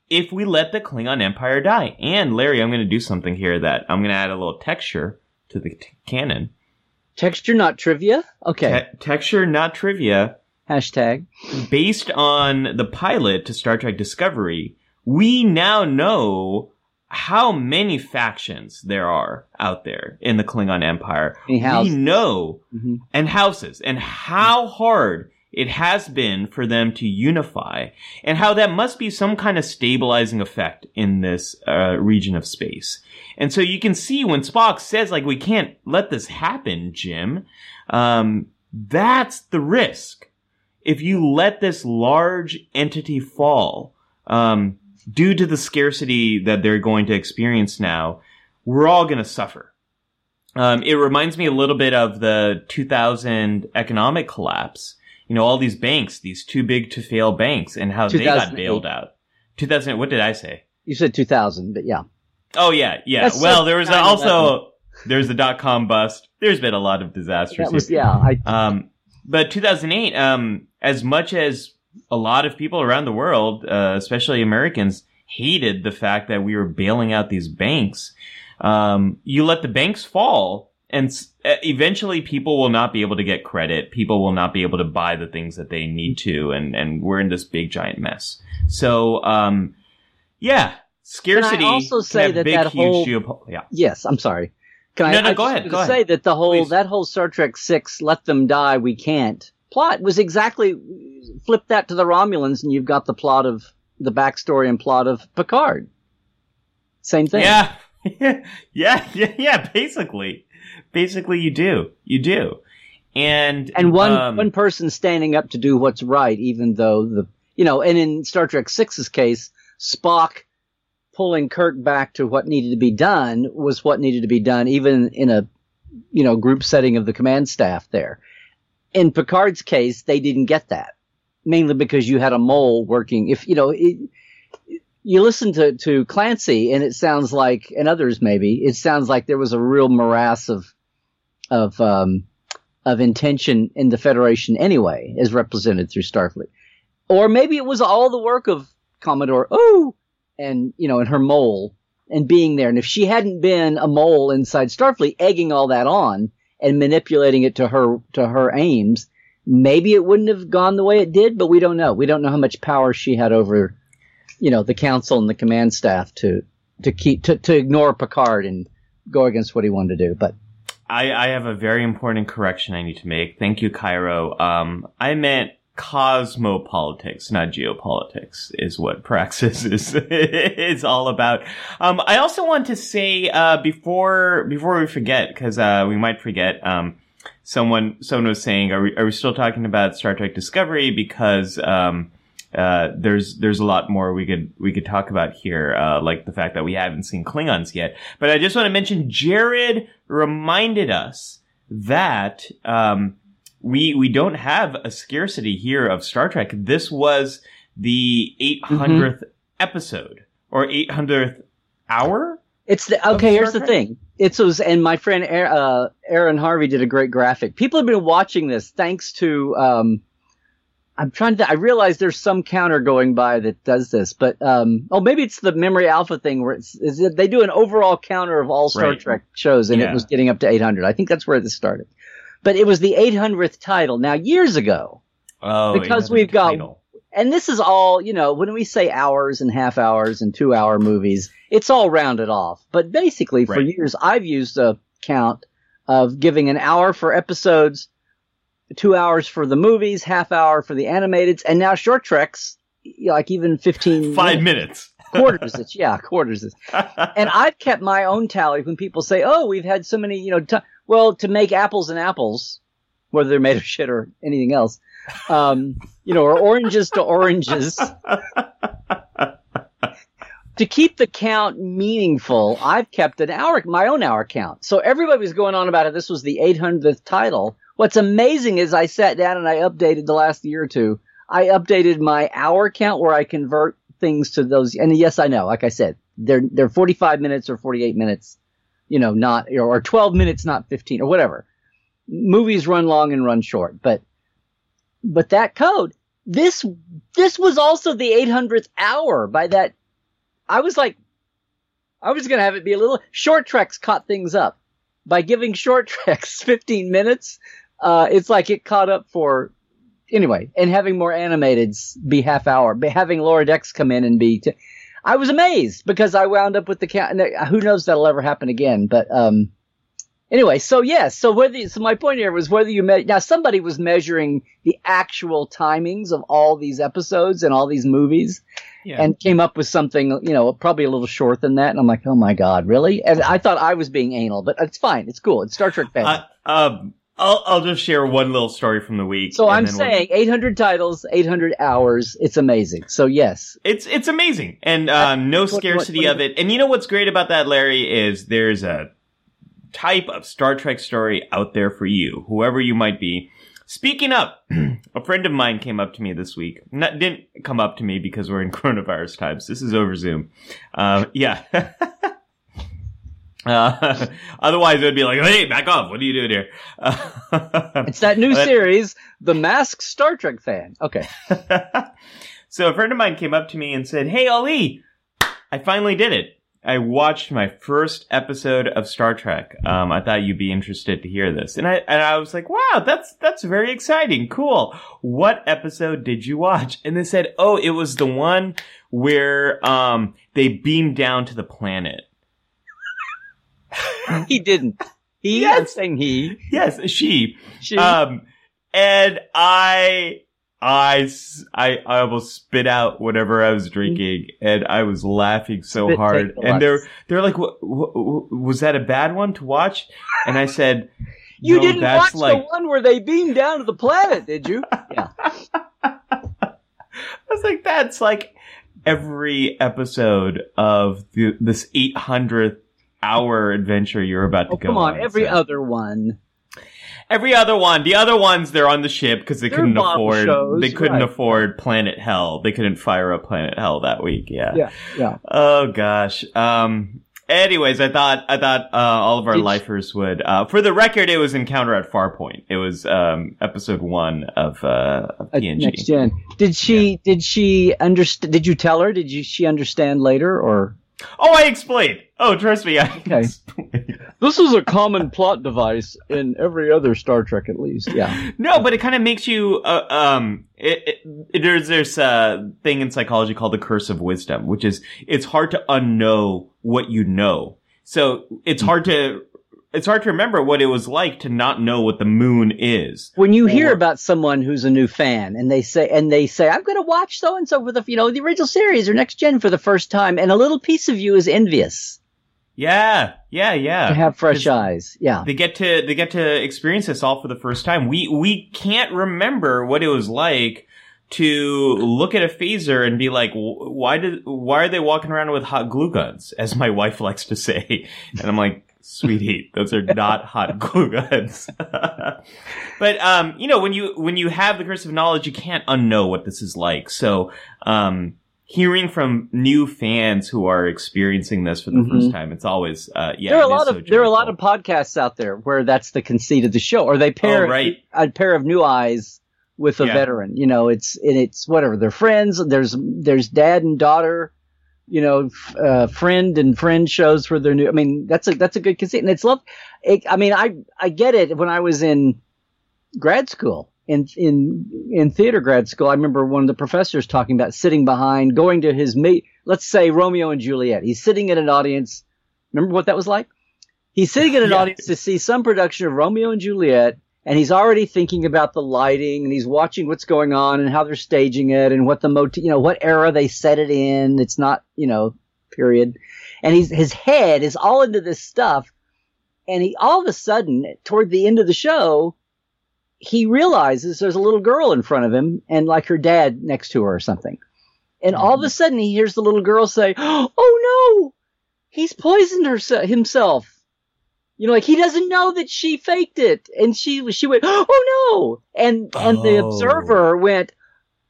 if we let the Klingon Empire die? And Larry, I'm going to do something here that I'm going to add a little texture to the t- canon. texture, not trivia. Okay. Te- texture, not trivia. Hashtag. Based on the pilot to Star Trek Discovery, we now know how many factions there are out there in the Klingon Empire. We know Mhm. and houses and how hard it has been for them to unify and how that must be some kind of stabilizing effect in this uh, region of space. And so you can see when Spock says like we can't let this happen, Jim, um, that's the risk. If you let this large entity fall, um, due to the scarcity that they're going to experience now, we're all going to suffer. Um, it reminds me a little bit of the 2000 economic collapse. You know, all these banks, these too big to fail banks, and how they got bailed out. 2000. What did I say? You said 2000, but yeah. Oh yeah, yeah. That's well, there was 9/11. also there's the dot com bust. There's been a lot of disasters. Was, yeah. I, Um, but 2008, um, as much as a lot of people around the world, uh, especially Americans, hated the fact that we were bailing out these banks, um, you let the banks fall, and eventually people will not be able to get credit. People will not be able to buy the things that they need to, and and we're in this big giant mess. So, um, yeah, scarcity. Can I also say that big, that huge whole- geopo- yeah. Yes, I'm sorry. Can I, No, no, I go ahead, go ahead. say that the whole Please. that whole Star Trek Six "Let Them Die, We Can't" plot was exactly flip that to the Romulans, and you've got the plot of the backstory and plot of Picard. Same thing. Yeah. yeah, yeah, yeah, basically. Basically you do. You do. And and one um, one person standing up to do what's right, even though the you know, and in Star Trek Six's case, Spock pulling Kirk back to what needed to be done was what needed to be done, even in a you know group setting of the command staff there. In Picard's case, they didn't get that, mainly because you had a mole working. If you know. It, you listen to, to Clancy and it sounds like, and others maybe, it sounds like there was a real morass of, of, um, of intention in the Federation anyway, as represented through Starfleet. Or maybe it was all the work of Commodore Oh and, you know, and her mole and being there. And if she hadn't been a mole inside Starfleet, egging all that on and manipulating it to her, to her aims, maybe it wouldn't have gone the way it did, but we don't know. We don't know how much power she had over, you know, the council and the command staff to, to keep, to, to ignore Picard and go against what he wanted to do. But I, I have a very important correction I need to make. Thank you, Cairo. Um, I meant cosmopolitics, not geopolitics, is what Praxis is is all about. Um, I also want to say uh, before before we forget, because uh, we might forget. Um, someone someone was saying, are we are we still talking about Star Trek Discovery? Because um, uh, there's there's a lot more we could we could talk about here, uh, like the fact that we haven't seen Klingons yet. But I just want to mention Jared reminded us that um, we we don't have a scarcity here of Star Trek. This was the 800th episode or 800th hour. It's the okay. Here's Star the thing. It's was and my friend Aaron, uh, Aaron Harvey did a great graphic. People have been watching this thanks to. Um, I'm trying to. I realize there's some counter going by that does this, but um, oh, maybe it's the Memory Alpha thing where it's is it, they do an overall counter of all Star Right. Trek shows, and Yeah. it was getting up to 800. I think that's where this started. But it was the 800th title. Now years ago, Oh, Because we've got- title. and this is all, you know, when we say hours and half hours and two hour movies, it's all rounded off. But basically, for years, I've used a count of giving an hour for episodes, two hours for the movies, half hour for the animateds, and now short treks, like even 15 five minutes. quarters. It's, yeah, quarters. Is, and I've kept my own tally when people say, "Oh, we've had so many," you know. T-. Well, to make apples and apples, whether they're made of shit or anything else, um, you know, or oranges to oranges. to keep the count meaningful, I've kept an hour, my own hour count. So everybody was going on about it. This was the 800th title. What's amazing is I sat down and I updated the last year or two. I updated my hour count where I convert things to those. And yes, I know, like I said, they're, they're 45 minutes or 48 minutes, you know, not, or 12 minutes, not 15 or whatever. Movies run long and run short, but, but that code, this, this was also the 800th hour by that. I was like, I was to have it be a little, short treks caught things up by giving short treks 15 minutes. Uh, it's like it caught up for, anyway, and having more animated be half hour, but having Lower Decks come in and be, t- I was amazed because I wound up with the count. and Who knows that'll ever happen again? But um, anyway, so yes, so whether so my point here was whether you met now somebody was measuring the actual timings of all these episodes and all these movies Yeah. and came up with something you know probably a little short than that. And I'm like, oh my god, really? And I thought I was being anal, but it's fine, it's cool. It's Star Trek fan. Uh, um, I'll I'll just share one little story from the week. so I'm then we'll- saying 800 titles, 800 hours. It's amazing. So yes, It's it's amazing, and um, no what- what- scarcity what- of it. And you know what's great about that, Larry, is there's a type of Star Trek story out there for you, whoever you might be. Speaking up, a friend of mine came up to me this week. Not didn't come up to me because we're in coronavirus times. This is over Zoom. Um, yeah. Uh, otherwise, it would be like, "Hey, back off! What are you doing here?" it's that new But- series, The Masked Star Trek Fan. Okay. so a friend of mine came up to me and said, "Hey, Ali, I finally did it. I watched my first episode of Star Trek. Um, I thought you'd be interested to hear this." And I and I was like, "Wow, that's that's very exciting. Cool. What episode did you watch?" And they said, "Oh, it was the one where um they beamed down to the planet." He didn't. He, Yes. I'm saying he. Yes, she. She. Um, and I, I, I, I almost spit out whatever I was drinking, and I was laughing so Spit hard. And they're they're like, "Wha- wha- wha- "Was that a bad one to watch?" And I said, you "No, didn't watch like." the one where they beamed down to the planet, did you? Yeah. I was like, "That's like every episode of the, this 800th hour adventure you're about to Oh, go come on. on." Every So- other one. Every other one, the other ones, they're on the ship because they They're couldn't afford. shows, they couldn't right. afford Planet Hell. They couldn't fire up Planet Hell that week. Yeah. Yeah. Yeah. Oh gosh. Um. Anyways, I thought I thought uh, all of our Did- lifers would. Uh, for the record, it was Encounter at Farpoint. It was um episode one of uh of Uh, next gen. Did she? Did she understand? Did you tell her? Did you? She understand later, or Oh, I explained. Oh, trust me, I Okay. explained. this is a common plot device in every other Star Trek, at least. Yeah. No, but it kind of makes you. Uh, um, it, it, there's this uh, thing in psychology called the curse of wisdom, which is it's hard to unknow what you know. So it's hard to it's hard to remember what it was like to not know what the moon is. When you hear about someone who's a new fan and they say, and they say, I'm going to watch so and so for the, you know, the original series or next gen for the first time, and a little piece of you is envious Yeah, yeah, yeah. to have fresh eyes. Yeah. They get to they get to experience this all for the first time. We we can't remember what it was like to look at a phaser and be like, why did why are they walking around with hot glue guns? As my wife likes to say, and I'm like, sweetie, those are not hot glue guns. but um, you know, when you when you have the curse of knowledge, you can't unknow what this is like. So um. Hearing from new fans who are experiencing this for the Mhm. first time, it's always uh, yeah. there are a lot so of there are a lot of podcasts out there where that's the conceit of the show, or they pair Oh, right. a pair of new eyes with a Yeah. veteran. You know, it's and it's whatever they're friends. There's there's dad and daughter, you know, uh, friend and friend shows for they're new. I mean, that's a that's a good conceit, and it's love. It, I mean, I I get it. When I was in grad school in in in theater grad school, I remember one of the professors talking about sitting behind, going to his mate. Let's say Romeo and Juliet. He's sitting in an audience. Remember what that was like? He's sitting in an Yeah. audience to see some production of Romeo and Juliet, and he's already thinking about the lighting, and he's watching what's going on and how they're staging it, and what the motif, you know, what era they set it in. It's not, you know, period. And he's his head is all into this stuff, and he all of a sudden, toward the end of the show, he realizes there's a little girl in front of him, and like her dad next to her or something. And all of a sudden, he hears the little girl say, "Oh no, he's poisoned herself himself." You know, like he doesn't know that she faked it, and she she went, "Oh no!" And and the Oh. observer went.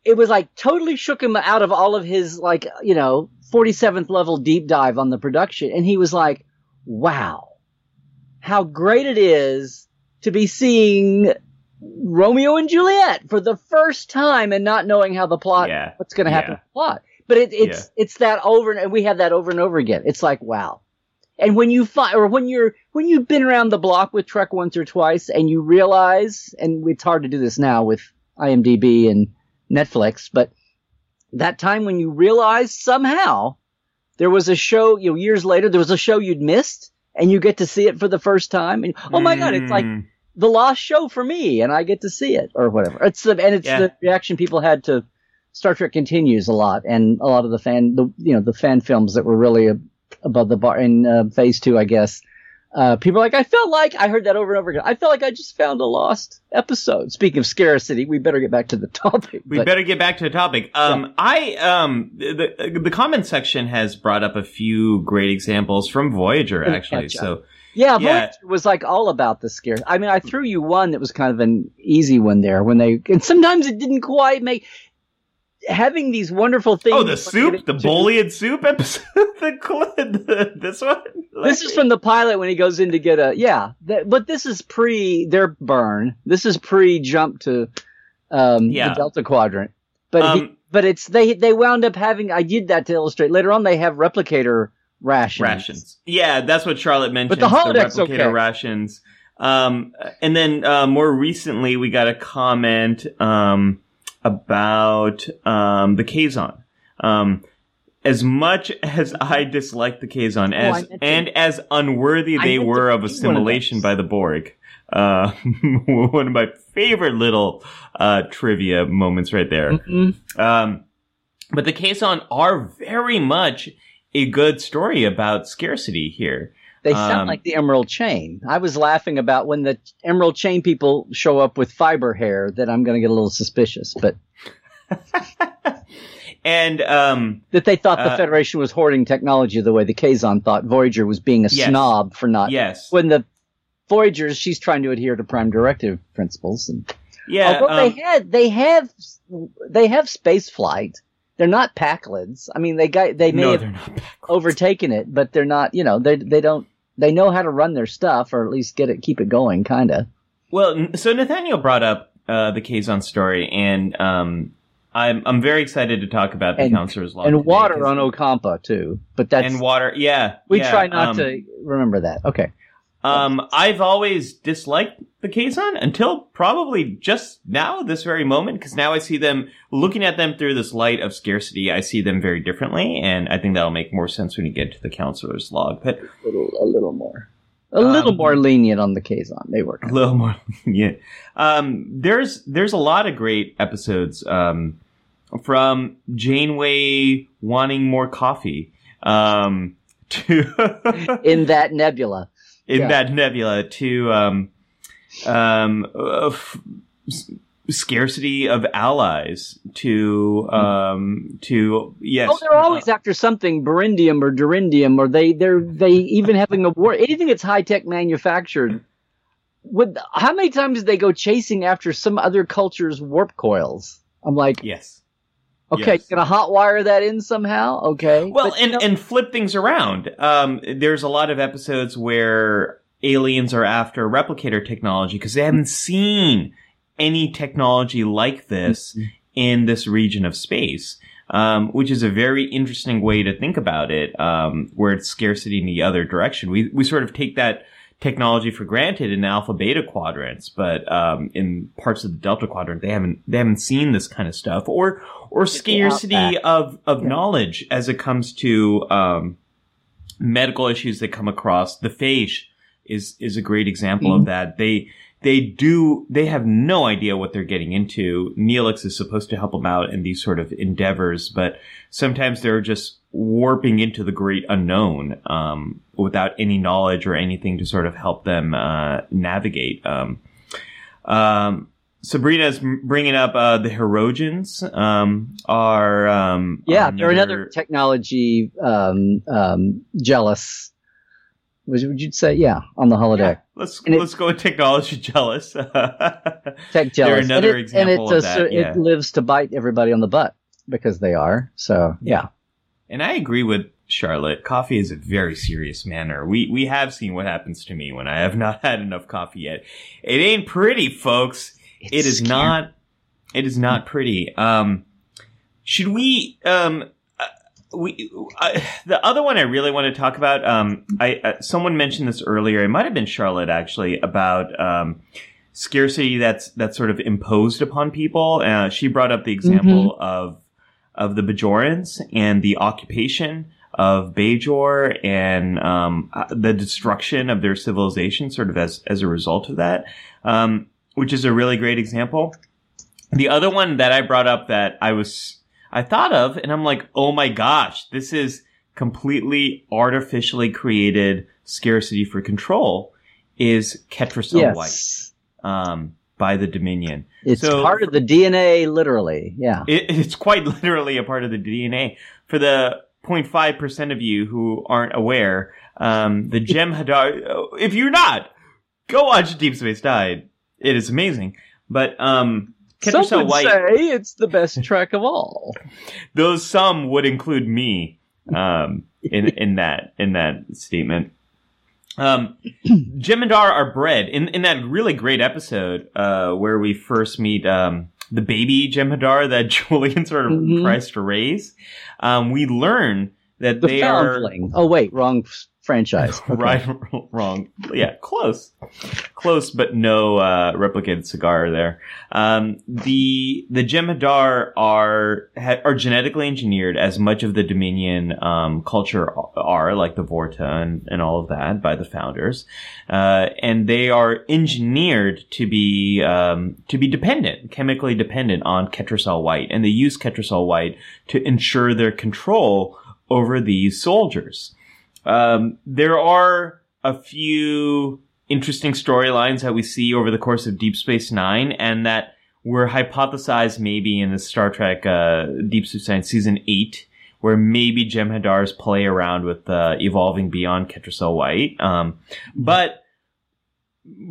It was like totally shook him out of all of his like you know 47th level deep dive on the production, and he was like, "Wow, how great it is to be seeing Romeo and Juliet for the first time and not knowing how the plot Yeah. what's going to happen Yeah. in the plot. But it, it's it's that over and, and we have that over and over again. It's like wow. And when you find or when you're when you've been around the block with Trek once or twice and you realize and it's hard to do this now with IMDb and Netflix, but that time when you realize somehow there was a show, you know, years later there was a show you'd missed and you get to see it for the first time and oh my god, it's like Mm. the lost show for me and I get to see it or whatever. It's the and it's Yeah. the reaction people had to Star Trek continues a lot and a lot of the fan the you know the fan films that were really above the bar in uh, phase 2 I guess. Uh, people are like I felt like I heard that over and over again. I felt like I just found a lost episode. Speaking of scarcity, we better get back to the topic. We but- better get back to the topic. Um, I um the the- comment section has brought up a few great examples from Voyager actually. up. So Yeah, Yeah. Voyager was like all about the scare. I mean, I threw you one that was kind of an easy one there when they, and sometimes it didn't quite make. Having these wonderful things. Oh, the soup, the Bolian soup episode. the, the, this one. This is from the pilot when he goes in to get a yeah. Th- but this is pre their burn. This is pre jump to um, Yeah. the Delta Quadrant. But he, Um, but it's they they wound up having. I did that to illustrate. Later on, they have replicator rations. rations. Yeah, that's what Charlotte mentioned. But the holodeck's replicator okay. rations. Um, and then uh, more recently, we got a comment um, about um, the Kazon. Um, as much as I dislike the Kazon, Oh, as to- and as unworthy they were of one of assimilation by the Borg, uh, one of my favorite little uh, trivia moments right there. Um, but the Kazon are very much a good story about scarcity here. They sound Um, like the Emerald Chain. I was laughing about when the Emerald Chain people show up with fiber hair that I'm going to get a little suspicious, but And um, that they thought the Uh, Federation was hoarding technology the way the Kazon thought Voyager was being a Yes. snob for not. yes, When the Voyagers, she's trying to adhere to Prime Directive principles, and yeah, although um, they had they have they have space flight, they're not Pakleds. I mean, they got they may no, have they're not. backwards. overtaken it, but they're not. You know, they they don't they know how to run their stuff or at least get it keep it going, kind of. Well, so Nathaniel brought up uh, the Kazon story, and um, I'm I'm very excited to talk about the And- counselor's log and water on Ocampa too. But that's and water. Yeah, we yeah, try not um, to remember that. Okay. Um, I've always disliked the Kazon until probably just now, this very moment, because now I see them looking at them through this light of scarcity. I see them very differently, and I think that'll make more sense when you get to the counselor's log. But A little, a little more. A little Um, more lenient on the Kazon. They work. a little more, yeah. Um, there's there's a lot of great episodes um, from Janeway wanting more coffee um, to in that nebula. In Yeah. that nebula to um, um, uh, f- s- scarcity of allies to um, to yes. Oh, they're always after something berindium or durindium, or they they're they even having a war. Anything that's high tech manufactured. Would how many times did they go chasing after some other culture's warp coils? I'm like, yes. Okay, yes. gonna hotwire that in somehow. Okay, Well, But, you and know, and flip things around. Um, there's a lot of episodes where aliens are after replicator technology because they haven't seen any technology like this Mm-hmm. in this region of space. Um, which is a very interesting way to think about it, um, where it's scarcity in the other direction. We we sort of take that technology for granted in alpha beta quadrants, but um, in parts of the delta quadrant, they haven't they haven't seen this kind of stuff, or or the scarcity of of Yeah. knowledge as it comes to um, medical issues that come across. The phage is is a great example Mm-hmm. of that. They they do they have no idea what they're getting into. Neelix is supposed to help them out in these sort of endeavors, but sometimes they're just warping into the great unknown um, without any knowledge or anything to sort of help them uh, navigate. Um, um, Sabrina's bringing up uh, the Herodians um, are um, yeah, another- they're another technology um, um, jealous. Would you say yeah on the holodeck? Yeah, let's And let's go with technology jealous. Tech jealous. another and it, example and of it, that, yeah. it lives to bite everybody on the butt because they are. So yeah. And I agree with Charlotte. Coffee is a very serious matter. We we have seen what happens to me when I have not had enough coffee yet. It ain't pretty, folks. it It's scary. not. It is not pretty. Um, should we? Um, uh, we uh, the other one I really want to talk about. Um, I uh, someone mentioned this earlier. It might have been Charlotte actually about um, scarcity that's that's sort of imposed upon people. Uh, she brought up the example of of the Bajorans and the occupation of Bajor and um, uh, the destruction of their civilization, sort of as as a result of that, um, which is a really great example. The other one that I brought up that I was I thought of, and I'm like, oh my gosh, this is completely artificially created scarcity for control. Is Ketracel White um, by the Dominion? It's So- part of the DNA, literally. Yeah. It, it's quite literally a part of the DNA. For the 0.5% of you who aren't aware, um, the Jem'Hadar, if you're not, go watch Deep Space Nine. It is amazing. But, um, Some Ketracel would White. say it's the best track of all. Those some would include me um, in in that in that statement. Um, Jem'Hadar are bred in in that really great episode uh, where we first meet um, the baby Jem'Hadar that Julian sort of Mhm. tries to raise. Um, we learn that The they are Oh wait, wrong franchise. Okay. right wrong. Yeah close. Close but no uh replicated cigar there. Um the the jem'hadar are ha- are genetically engineered as much of the dominion um culture are like the vorta and, and all of that by the founders. Uh and they are engineered to be um to be dependent chemically dependent on ketracel white and they use ketracel white to ensure their control over these soldiers um, there are a few interesting storylines that we see over the course of Deep Space Nine, and that were hypothesized maybe in the Star Trek uh, Deep Space Nine season eight, where maybe Jem'Hadar's play around with uh, evolving beyond Ketracel White. Um, but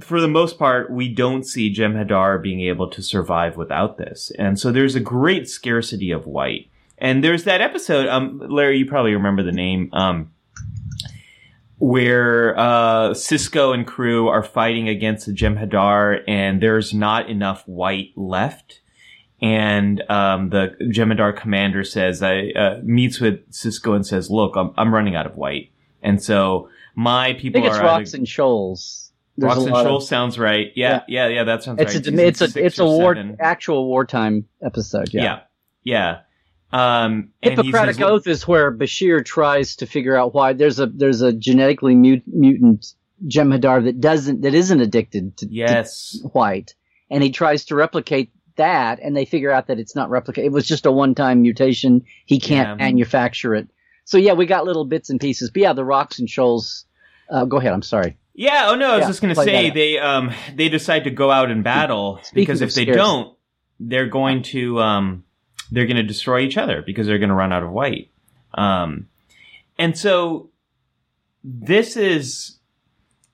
for the most part, we don't see Jem'Hadar being able to survive without this, and so there's a great scarcity of white. And there's that episode, um, Larry, you probably remember the name, um, where uh, Sisko and crew are fighting against the Jem'Hadar, and there's not enough white left. And um, the Jem'Hadar commander says, I uh, meets with Sisko and says, "Look, I'm, I'm running out of white, and so my I people think it's are rocks either- and shoals. There's Rocks and lot of- Shoals sounds right. Yeah, yeah, yeah, that sounds right. It's right. a it's a it's a war seven. actual wartime episode. Yeah, Yeah. yeah. Um, Hippocratic says, Oath is where Bashir tries to figure out why there's a there's a genetically mut- mutant Jem'Hadar that doesn't that isn't addicted to, to Yes, white, and he tries to replicate that, and they figure out that it's not replicate. It was just a one time mutation. He can't Yeah. manufacture it. So yeah, we got little bits and pieces. But yeah, the rocks and shoals. Uh, go ahead. I'm sorry. Yeah. Oh no, I was Yeah, just gonna say they um they decide to go out and battle Speaking because if they scarce- don't, they're going to um they're going to destroy each other because they're going to run out of white. Um, and so this is.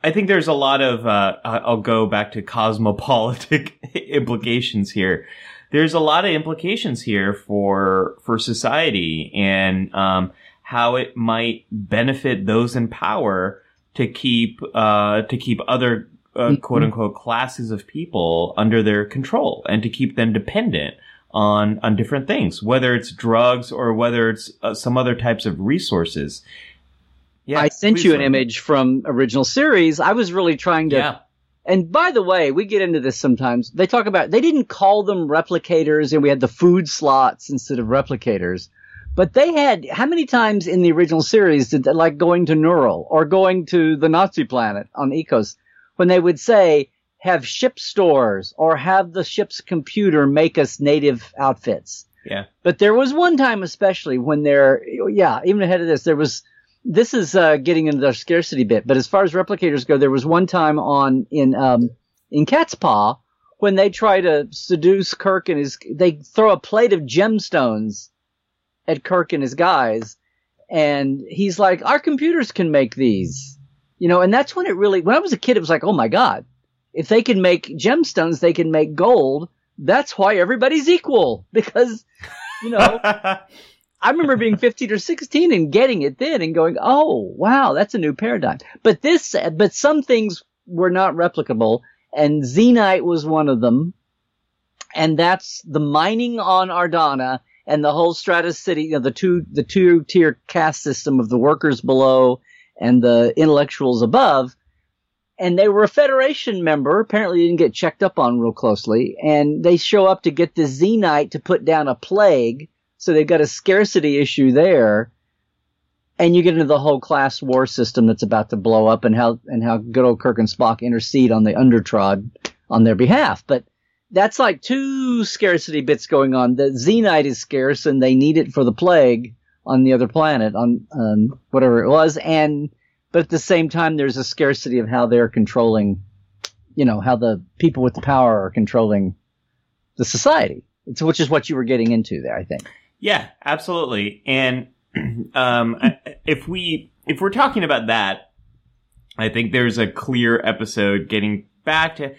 I think there's a lot of uh, I'll go back to cosmopolitic implications here. There's a lot of implications here for for society and um, how it might benefit those in power to keep uh, to keep other uh, Mhm. quote unquote classes of people under their control and to keep them dependent on on different things, whether it's drugs or whether it's uh, some other types of resources. Yeah, I sent you an Lynn. image from original series. I was really trying to Yeah, And by the way, we get into this sometimes. They talk about they didn't call them replicators, and we had the food slots instead of replicators. But they had how many times in the original series did they like going to Neural or going to the Nazi planet on Ekos when they would say have ship stores or have the ship's computer make us native outfits. yeah, But there was one time, especially when they're, yeah, even ahead of this, there was, this is uh, getting into the scarcity bit. But as far as replicators go, there was one time on in um, in Cat's Paw when they try to seduce Kirk and his, they throw a plate of gemstones at Kirk and his guys, and he's like, "Our computers can make these," you know. And that's when it really, when I was a kid, it was like, "Oh my god." If they can make gemstones, they can make gold. That's why everybody's equal because you know i remember being 15 or 16 and getting it then and going oh wow that's a new paradigm. But this but some things were not replicable and zenite was one of them. And that's the mining on ardana and the whole Stratos city you know the two the two tier caste system of the workers below and the intellectuals above and they were a federation member. Apparently, didn't get checked up on real closely, and they show up to get the Zenite to put down a plague. So they've got a scarcity issue there, and you get into the whole class war system that's about to blow up, and how and how good old Kirk and Spock intercede on the undertrod on their behalf. But that's like two scarcity bits going on. The Zenite is scarce, and they need it for the plague on the other planet, on um, whatever it was, and but at the same time, there's a scarcity of how they're controlling, you know, how the people with the power are controlling the society. It's, which is what you were getting into there, I think. yeah, absolutely. And um, if we if we're talking about that, I think there's a clear episode getting back to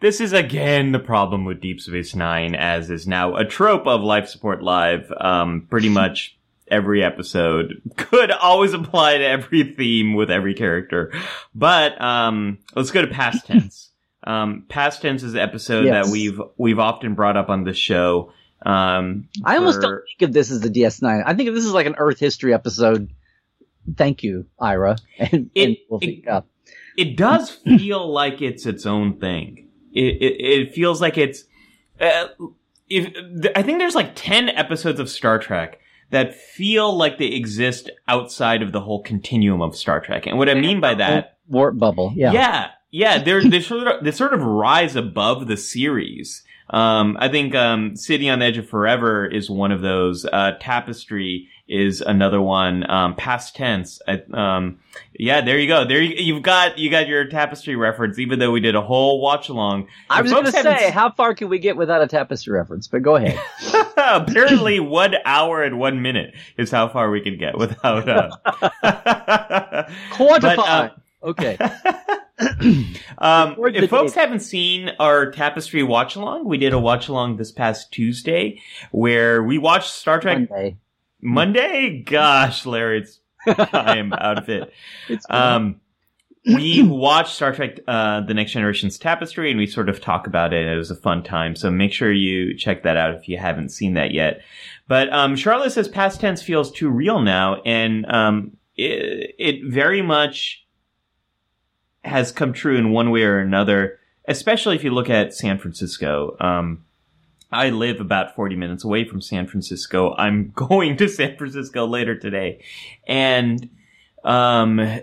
this is again the problem with Deep Space Nine, as is now a trope of Life Support Live. Um, pretty much every episode could always apply to every theme with every character. But um, let's go to past tense. Um, past tense is the episode Yes. that we've we've often brought up on the show. Um, I almost for- don't think of this as the DS9. I think of this is like an Earth history episode. Thank you, Ira. And, It- and we'll it- up. it does feel like it's its own thing. It it, it feels like it's. Uh, if I think there's like ten episodes of Star Trek that feel like they exist outside of the whole continuum of Star Trek, and what I mean by that, Warp bubble. Yeah. yeah, yeah, they're they sort of they sort of rise above the series. Um, I think um, City on the Edge of Forever is one of those. Uh, Tapestry is another one. Um, past tense. I, um, yeah, there you go. There you, you've got you got your Tapestry reference. Even though we did a whole watch along, I was going to say, how far can we get without a tapestry reference? But go ahead. apparently one hour and one minute is how far we can get without. Uh, Quantify. But, uh, okay. um, if folks date. haven't seen our tapestry watch along, we did a watch along this past Tuesday where we watched Star Trek Monday. Monday. Gosh, Larry, it's I'm out of it. Um, we watched Star Trek: uh, The Next Generation's Tapestry, and we sort of talk about it. It was a fun time, so make sure you check that out if you haven't seen that yet. But um, Charlotte says past tense feels too real now, and um, it, it very much has come true in one way or another. Especially if you look at San Francisco. Um, I live about 40 minutes away from San Francisco. I'm going to San Francisco later today. And, um,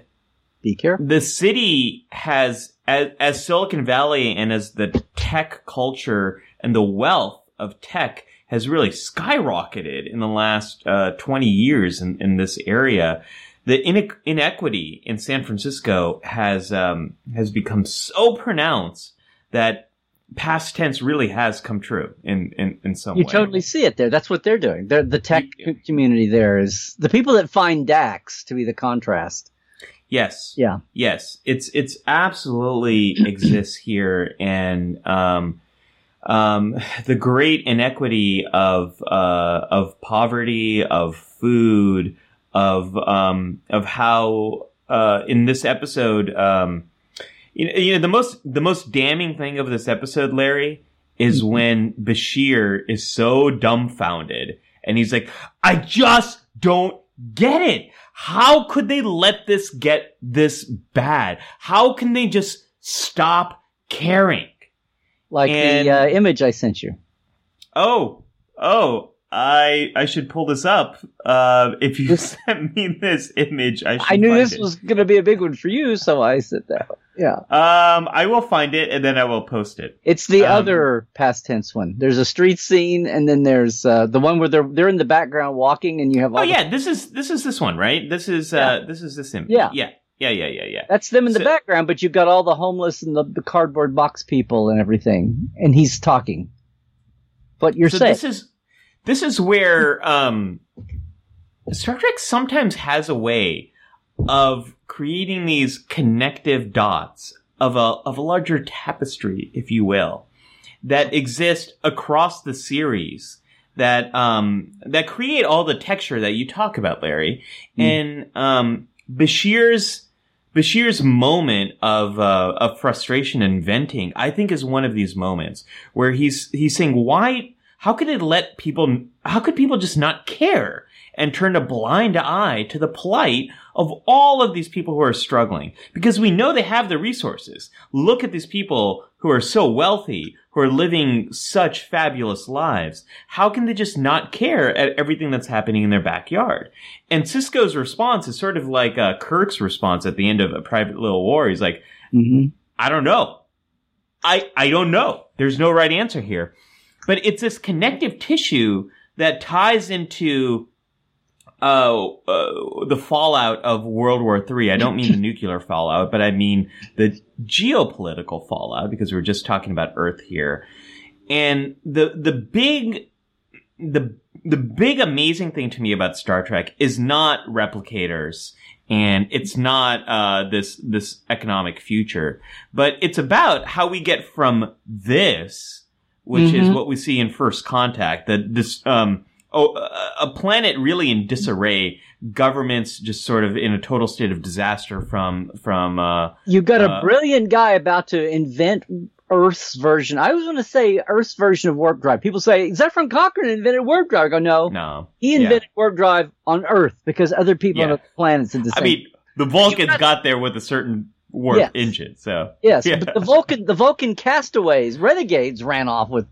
Be careful. the city has, as, as Silicon Valley and as the tech culture and the wealth of tech has really skyrocketed in the last, uh, 20 years in, in this area. The ine- inequity in San Francisco has, um, has become so pronounced that past tense really has come true in, in, in some You way. totally see it there. That's what they're doing. They're, the tech Yeah. community there is the people that find Dax to be the contrast. Yes. Yeah. Yes. It's it's absolutely exists here and um um the great inequity of uh of poverty, of food, of um of how uh in this episode um you know, you know the most the most damning thing of this episode, Larry, is when Bashir is so dumbfounded and he's like, I just don't get it. How could they let this get this bad? How can they just stop caring? Like And- the uh, image I sent you. Oh, oh, I I should pull this up. Uh, if you sent me this image, I should I knew this it. was going to be a big one for you, so I said that. Yeah. Um, I will find it and then I will post it. It's the Um, other past tense one. There's a street scene, and then there's uh, the one where they're they're in the background walking, and you have all Oh the- yeah, this is this is this one, right? This is uh this is this image. Yeah. yeah, yeah, yeah, yeah, yeah. that's them in the background, but you've got all the homeless and the, the cardboard box people and everything, and he's talking. But you're so saying this is this is where um Star Trek sometimes has a way of creating these connective dots of a of a larger tapestry, if you will, that exist across the series that um that create all the texture that you talk about, Larry. And um Bashir's Bashir's moment of uh, of frustration and venting, I think, is one of these moments where he's he's saying, "Why? How could it let people? How could people just not care and turn a blind eye to the plight of all of these people who are struggling? Because we know they have the resources. Look at these people who are so wealthy, who are living such fabulous lives. How can they just not care at everything that's happening in their backyard?" And Sisko's response is sort of like uh, Kirk's response at the end of A Private Little War. He's like, Mhm. I don't know. I I don't know. There's no right answer here. But it's this connective tissue that ties into uh, uh, the fallout of World War III. I don't mean the nuclear fallout, but I mean the geopolitical fallout because we're just talking about Earth here. And the the big the the big amazing thing to me about Star Trek is not replicators and it's not uh, this this economic future, but it's about how we get from this, which is Mhm. what we see in First Contact, that this um oh, a- planet really in disarray, governments just sort of in a total state of disaster from from uh, You got a Uh, brilliant guy about to invent Earth's version. I was going to say Earth's version of warp drive. People say Zefram Cochrane invented warp drive. I go, no, no. he Yeah. invented warp drive on Earth because other people on Yeah. other planets did the I mean, the Vulcans got- got there with a certain warp Yes. engine, so yes, yeah. but the Vulcan, the Vulcan castaways, renegades, ran off with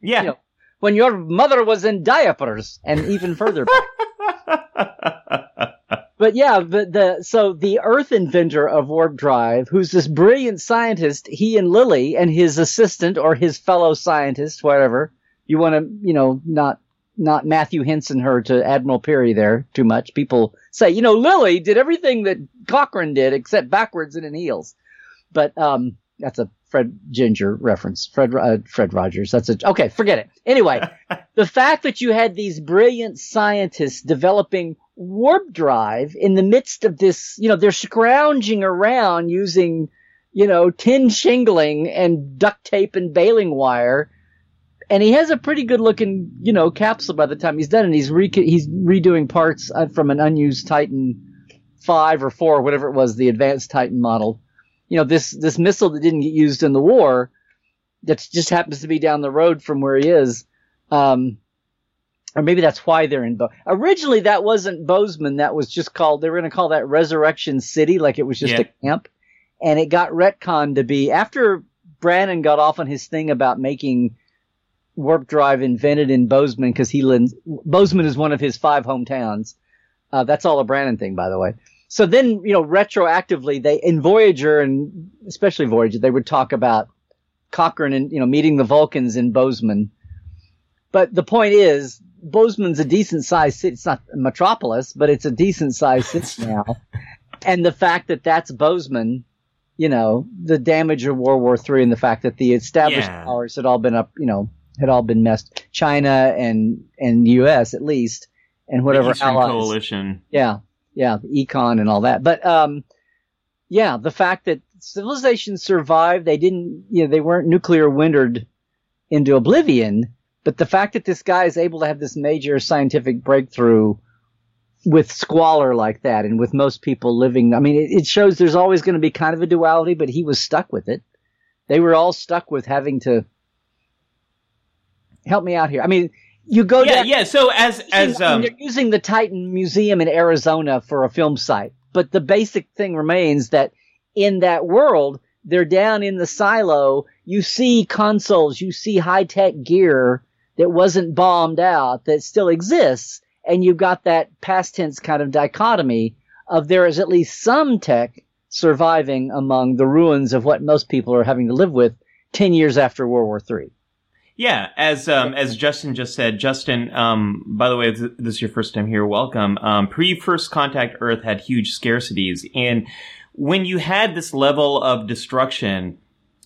yeah. you know, when your mother was in diapers, and even further back. But yeah, but the so the Earth inventor of warp drive, who's this brilliant scientist, he and Lily and his assistant or his fellow scientist, whatever you want to, you know, not not Matthew Henson her to Admiral Peary there too much. People say, you know, Lily did everything that Cochrane did except backwards and in heels. But um, that's a Fred Ginger reference. Fred uh, Fred Rogers. That's a okay. Forget it. Anyway, the fact that you had these brilliant scientists developing warp drive in the midst of this, you know, they're scrounging around using, you know, tin shingling and duct tape and baling wire. And he has a pretty good looking, you know, capsule by the time he's done. And he's re- he's redoing parts uh, from an unused Titan five or four, whatever it was, the advanced Titan model. You know, this, this missile that didn't get used in the war that just happens to be down the road from where he is. Um, or maybe that's why they're in Bo. Originally, that wasn't Bozeman. That was just called. They were going to call that Resurrection City, like it was just Yeah. a camp. And it got retconned to be after Brannon got off on his thing about making warp drive invented in Bozeman because he lives. Bozeman is one of his five hometowns. Uh, that's all a Brannon thing, by the way. So then, you know, retroactively, they in Voyager and especially Voyager, they would talk about Cochrane and you know meeting the Vulcans in Bozeman. But the point is, Bozeman's a decent sized city. It's not a metropolis, but it's a decent sized city now. And the fact that that's Bozeman, you know, the damage of World War Three and the fact that the established Yeah. powers had all been up, you know, had all been messed. China and and U.S. at least, and whatever allies. Coalition. Yeah, yeah, econ and all that. But um, yeah, the fact that civilization survived, they didn't, you know, they weren't nuclear wintered into oblivion. But the fact that this guy is able to have this major scientific breakthrough with squalor like that, and with most people living, I mean, it, it shows there's always going to be kind of a duality. But he was stuck with it. They were all stuck with having to help me out here. I mean, you go Yeah, down, yeah. So as as um, they're using the Titan Museum in Arizona for a film site, but the basic thing remains that in that world, they're down in the silo. You see consoles, you see high tech gear that wasn't bombed out that still exists, and you've got that past tense kind of dichotomy of there is at least some tech surviving among the ruins of what most people are having to live with 10 years after World War III. Yeah, as um, as Justin just said, Justin. Um, by the way, if this is your first time here. Welcome. Um, Pre First Contact Earth had huge scarcities, and when you had this level of destruction,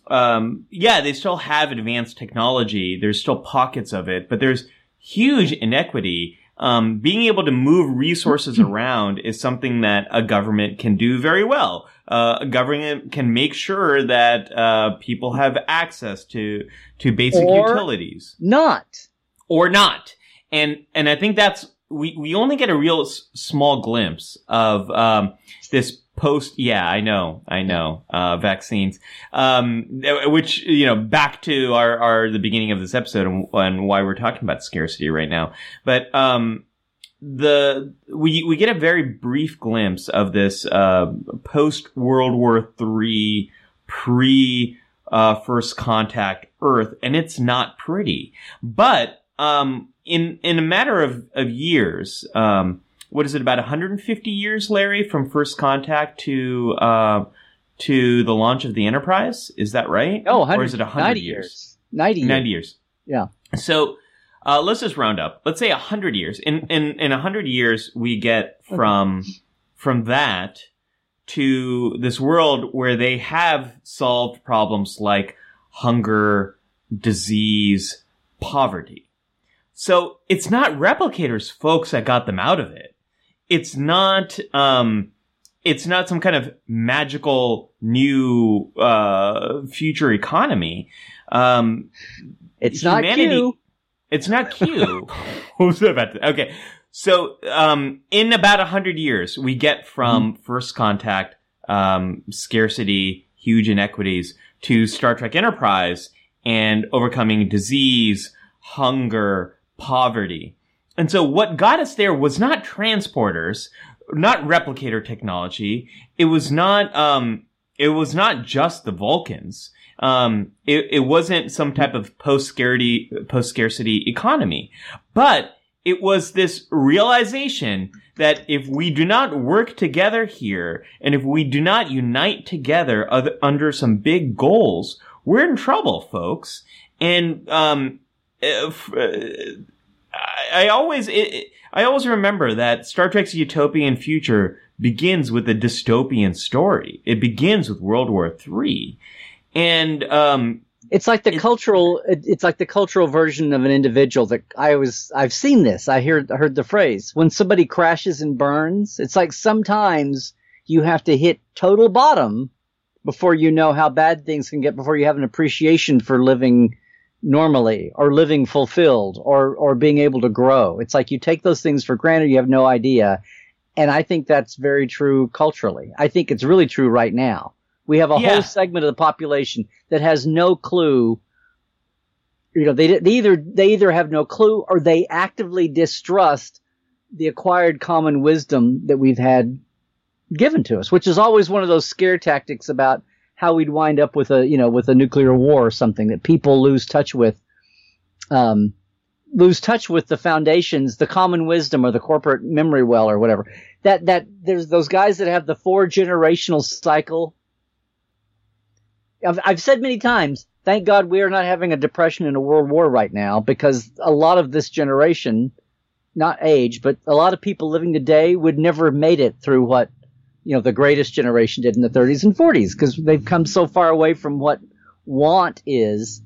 um, yeah, they still have advanced technology. There's still pockets of it, but there's huge inequity. Um, being able to move resources around is something that a government can do very well. Uh, a government can make sure that uh, people have access to to basic Or- utilities Not. or not. And and I think that's we we only get a real s- small glimpse of um, this post. Yeah, I know, I know. Uh, vaccines, um, which you know, back to our our the beginning of this episode and, and why we're talking about scarcity right now. But um, the we we get a very brief glimpse of this uh, post World War Three pre uh, first contact Earth, and it's not pretty. But um, in in a matter of of years, um, what is it about 150 years, Larry, from first contact to uh, to the launch of the Enterprise? Is that right? No, or is it 100 100 90 years? years. 90 years. 90 years. Yeah. So uh, let's just round up. Let's say 100 years. In in in 100 years, we get from from that to this world where they have solved problems like hunger, disease, poverty. So it's not replicators, folks, that got them out of it. It's not, um, it's not some kind of magical new, uh, future economy. Um, it's not Q. It's not Q. what was I about to, okay. So, um, in about a hundred years, we get from mm-hmm. first contact, um, scarcity, huge inequities to Star Trek Enterprise and overcoming disease, hunger, poverty. And so what got us there was not transporters, not replicator technology. It was not, um, it was not just the Vulcans. Um, it, it wasn't some type of post scarcity, post scarcity economy, but it was this realization that if we do not work together here and if we do not unite together other, under some big goals, we're in trouble, folks. And, um, if, uh, I, I, always, it, I always remember that Star Trek's utopian future begins with a dystopian story. It begins with World War III. And, um, it's like the cultural. It's like the cultural version of an individual that I was. I've seen this. I heard heard the phrase when somebody crashes and burns. It's like sometimes you have to hit total bottom before you know how bad things can get. Before you have an appreciation for living normally or living fulfilled or or being able to grow. It's like you take those things for granted. You have no idea. And I think that's very true culturally. I think it's really true right now. We have a yeah. whole segment of the population that has no clue. You know, they, they either they either have no clue or they actively distrust the acquired common wisdom that we've had given to us, which is always one of those scare tactics about how we'd wind up with a you know with a nuclear war or something that people lose touch with. Um, lose touch with the foundations, the common wisdom or the corporate memory well or whatever. That that there's those guys that have the four generational cycle I've, I've said many times, thank God we are not having a depression and a world war right now because a lot of this generation, not age, but a lot of people living today would never have made it through what, you know, the greatest generation did in the 30s and 40s because they've come so far away from what want is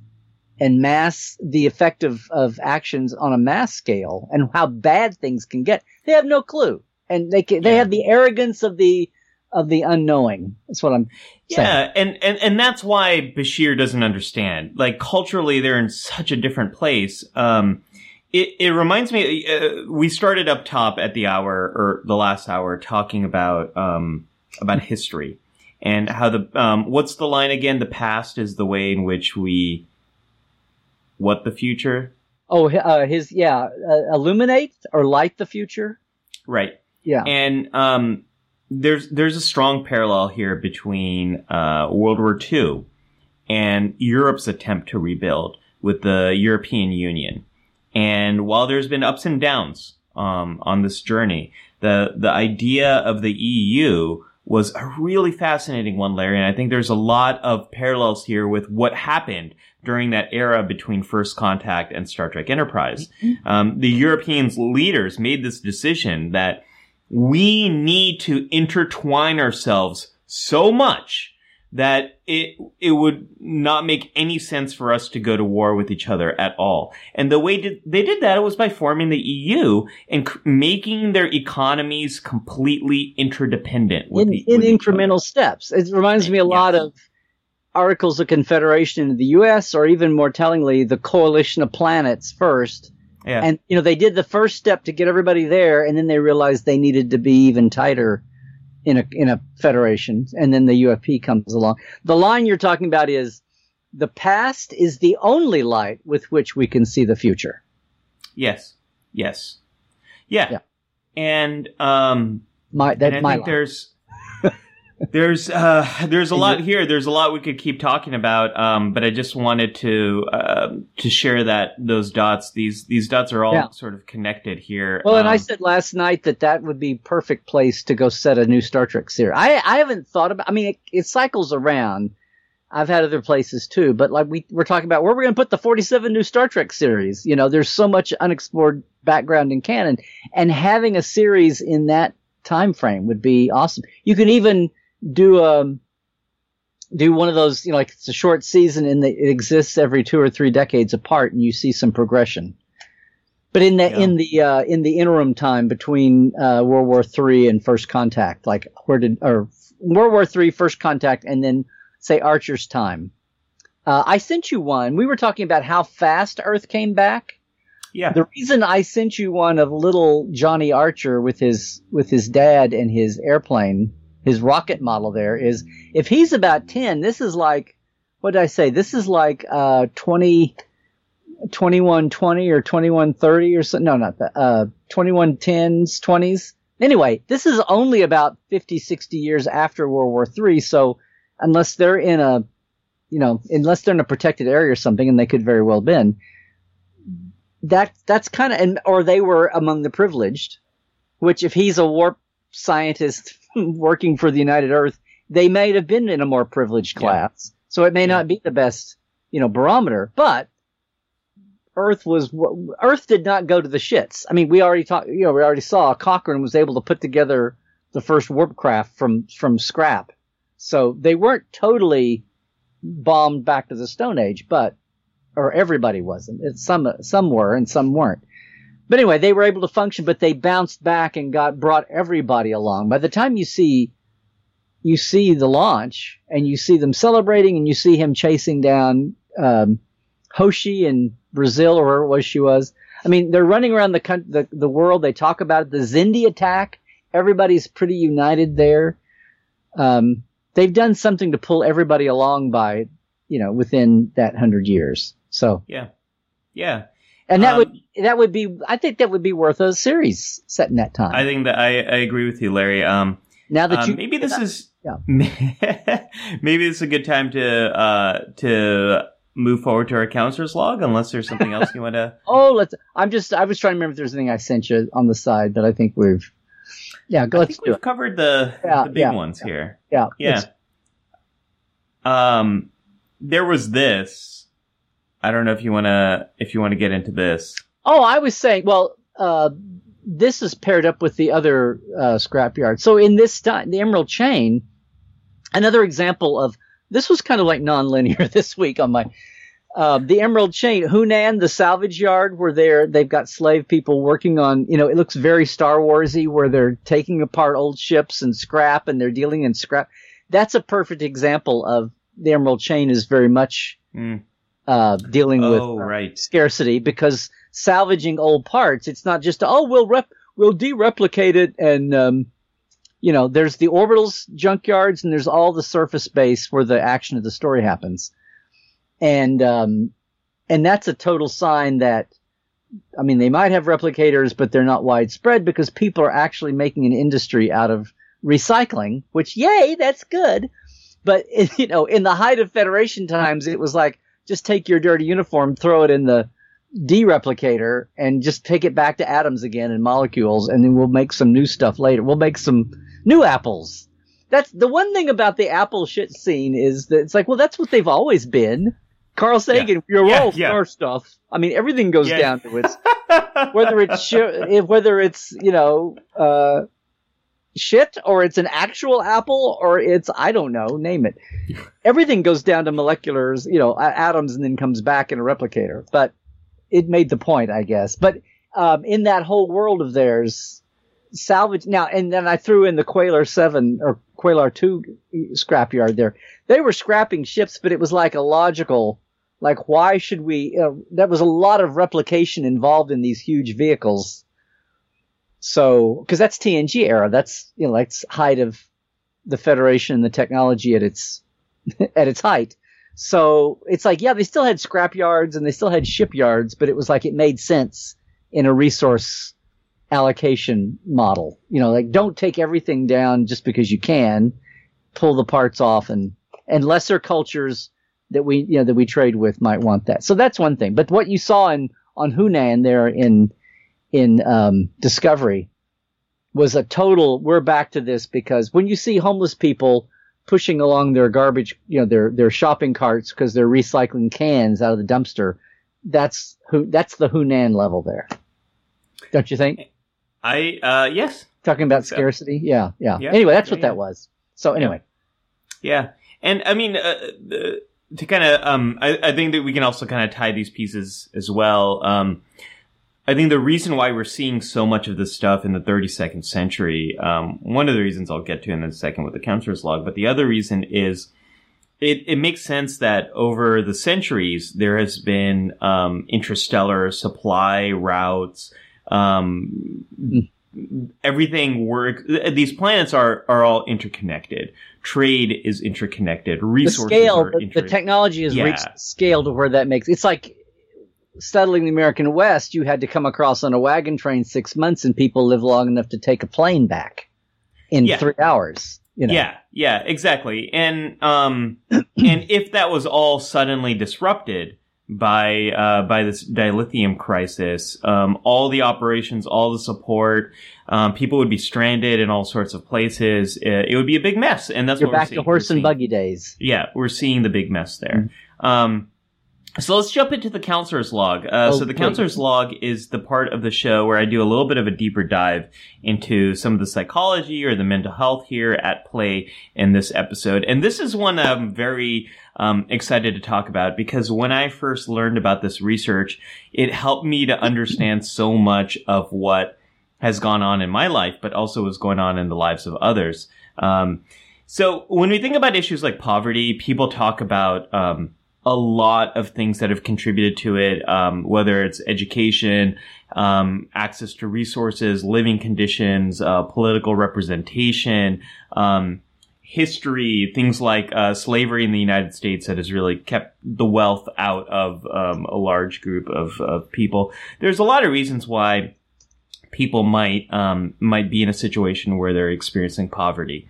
and mass, the effect of, of actions on a mass scale and how bad things can get. They have no clue. And they can, they have the arrogance of the, of the unknowing. That's what I'm saying. Yeah, and, and, and that's why Bashir doesn't understand. Like culturally, they're in such a different place. Um, it, it reminds me, uh, we started up top at the hour or the last hour talking about, um, about history and how the, um, what's the line again? The past is the way in which we, what the future? Oh, uh, his, yeah, uh, illuminate or light the future. Right. Yeah. And, um, there's there's a strong parallel here between uh, World War II and Europe's attempt to rebuild with the European Union. And while there's been ups and downs um, on this journey, the the idea of the EU was a really fascinating one, Larry. And I think there's a lot of parallels here with what happened during that era between First Contact and Star Trek Enterprise. Mm-hmm. Um, the Europeans leaders made this decision that we need to intertwine ourselves so much that it it would not make any sense for us to go to war with each other at all. And the way did, they did that was by forming the EU and c- making their economies completely interdependent. in, the, in incremental steps. It reminds me a yes. lot of Articles of Confederation in the U.S. or even more tellingly, the Coalition of Planets first yeah. And you know, they did the first step to get everybody there, and then they realized they needed to be even tighter in a in a federation, and then the UFP comes along. The line you're talking about is the past is the only light with which we can see the future. Yes. Yes. Yeah. yeah. And um my that and I my think line. there's there's uh, there's a lot here. There's a lot we could keep talking about, um, but I just wanted to uh, to share that those dots. These these dots are all yeah. sort of connected here. Well, um, and I um, said last night that that would be perfect place to go set a new Star Trek series. I I haven't thought about. I mean, it, it cycles around. I've had other places too, but like we we're talking about where we're going to put the 47 new Star Trek series. You know, there's so much unexplored background in canon, and having a series in that time frame would be awesome. You can even do um do one of those, you know, like it's a short season and it exists every two or three decades apart, and you see some progression. But in the Yeah. in the uh, in the interim time between uh, World War Three and First Contact, like where did or World War Three First Contact, and then say Archer's time. Uh, I sent you one. We were talking about how fast Earth came back. Yeah. The reason I sent you one of little Johnny Archer with his with his dad and his airplane, his rocket model there is if he's about 10, this is like what did I say? This is like uh 20 2120 or 2130 or something. No, not that. Uh 2110s, 20s. Anyway, this is only about 50 60 years after World War 3, so unless they're in a you know, unless they're in a protected area or something and they could very well been that that's kind of and or they were among the privileged which if he's a warp scientist working for the united earth they may have been in a more privileged Yeah. class so it may not be the best you know barometer but earth was earth did not go to the shits i mean we already talked you know we already saw cochrane was able to put together the first warp craft from from scrap so they weren't totally bombed back to the stone age but or everybody wasn't. It's some some were and some weren't. But anyway, they were able to function, but they bounced back and got brought everybody along. By the time you see you see the launch and you see them celebrating and you see him chasing down um, Hoshi in Brazil or wherever it was she was. I mean, they're running around the, coun- the the world. They talk about it. the Xindi attack. Everybody's pretty united there. Um, they've done something to pull everybody along by, you know, within that hundred years. So, Yeah. Yeah. And that Um, would that would be, I think that would be worth a series set in that time. I think that I, I agree with you, Larry. Um, now that um, you, maybe this is Yeah. maybe this is a good time to uh, to move forward to our counselor's log, unless there's something else you want to. oh, let's. I'm just. I was trying to remember if there's anything I sent you on the side, but I think we've. Yeah, go. I think we've it. covered the Yeah, the big yeah, ones here. Yeah, Yeah. Um, there was this. I don't know if you want to if you want to get into this. Oh, I was saying. Well, uh, this is paired up with the other uh, scrapyard. So in this time, the Emerald Chain, another example of this was kind of like nonlinear this week on my. Uh, the Emerald Chain, Hunan, the salvage yard, where they're they've got slave people working on. You know, it looks very Star Warsy, where they're taking apart old ships and scrap, and they're dealing in scrap. That's a perfect example of the Emerald Chain is very much Mm. Uh, dealing with Oh, uh, right. scarcity because salvaging old parts, it's not just oh we'll rep we'll de-replicate it and um, you know there's the orbitals junkyards and there's all the surface base where the action of the story happens, and um, and that's a total sign that I mean they might have replicators but they're not widespread because people are actually making an industry out of recycling, which yay that's good. But you know, in the height of Federation times, it was like just take your dirty uniform, throw it in the de-replicator, and just take it back to atoms again and molecules, and then we'll make some new stuff later. We'll make some new apples. That's the one thing about the apple shit scene is that it's like, well, that's what they've always been. Carl Sagan, you're Yeah, all yeah. star stuff. I mean, everything goes Yeah. down to its whether it's whether it's you know uh, shit or it's an actual apple or it's I don't know, name it. Everything goes down to moleculars, you know, atoms, and then comes back in a replicator. But it made the point, I guess. But um, in that whole world of theirs, salvage now, and then I threw in the Qualor Seven or Qualor Two scrapyard there. They were scrapping ships, but it was like a logical. Like, why should we? Uh, there was a lot of replication involved in these huge vehicles. So, because that's TNG era, that's you know, it's height of the Federation and the technology at its at its height. So it's like, yeah, they still had scrap yards and they still had shipyards, but it was like it made sense in a resource allocation model. You know, like don't take everything down just because you can. Pull the parts off and and lesser cultures that we you know that we trade with might want that. So that's one thing. But what you saw in on Hunan there in in um, Discovery was a total. We're back to this because when you see homeless people pushing along their garbage, you know, their their shopping carts because they're recycling cans out of the dumpster, that's who that's the Hunan level there. Don't you think? I uh yes. Talking about so. scarcity, yeah, yeah. Yeah, Anyway, that's yeah, what that was. So anyway, Yeah, and I mean, uh, the, to kind of, um, I, I think that we can also kind of tie these pieces as well. Um, I think the reason why we're seeing so much of this stuff in the 32nd century, um, one of the reasons I'll get to in a second with the counselor's log, but the other reason is it, it makes sense that over the centuries there has been um, interstellar supply routes. Um, everything works. These planets are are all interconnected. Trade is interconnected. The Resources scale, are the, the technology has Yeah. reached scale to where that makes it's like settling the American West. You had to come across on a wagon train six months, and people live long enough to take a plane back in Yeah. three hours. You know, Yeah, yeah, exactly. And um, and if that was all suddenly disrupted by uh, by this dilithium crisis, um, all the operations, all the support, um, people would be stranded in all sorts of places. Uh, it would be a big mess, and that's you're what we're back to horse and buggy days. Yeah, we're seeing the big mess there. Um, so let's jump into the counselor's log. Uh, Oh, so the counselor's log is the part of the show where I do a little bit of a deeper dive into some of the psychology or the mental health here at play in this episode. And this is one I'm very um, excited to talk about because when I first learned about this research, it helped me to understand so much of what has gone on in my life, but also is going on in the lives of others. Um, so when we think about issues like poverty, people talk about um, a lot of things that have contributed to it, um, whether it's education, um, access to resources, living conditions, uh, political representation, um, history, things like uh, slavery in the United States that has really kept the wealth out of um, a large group of, of people. There's a lot of reasons why people might um, might be in a situation where they're experiencing poverty.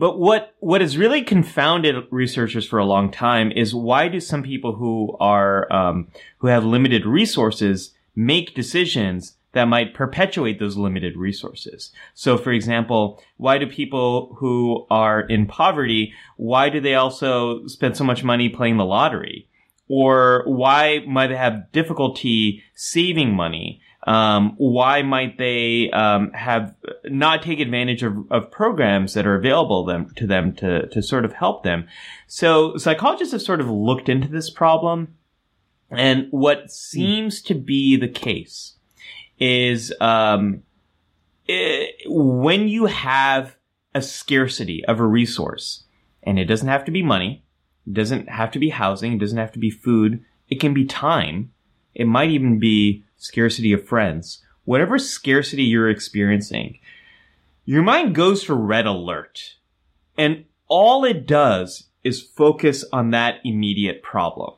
But what what has really confounded researchers for a long time is why do some people who are um, who have limited resources make decisions that might perpetuate those limited resources? So, for example, why do people who are in poverty why do they also spend so much money playing the lottery? Or why might they have difficulty saving money? Um, why might they um, have not take advantage of, of programs that are available them to them to to sort of help them? So psychologists have sort of looked into this problem, and what seems to be the case is um, eh, when you have a scarcity of a resource, and it doesn't have to be money, it doesn't have to be housing, it doesn't have to be food, it can be time, it might even be scarcity of friends. Whatever scarcity you're experiencing, your mind goes to red alert. And all it does is focus on that immediate problem.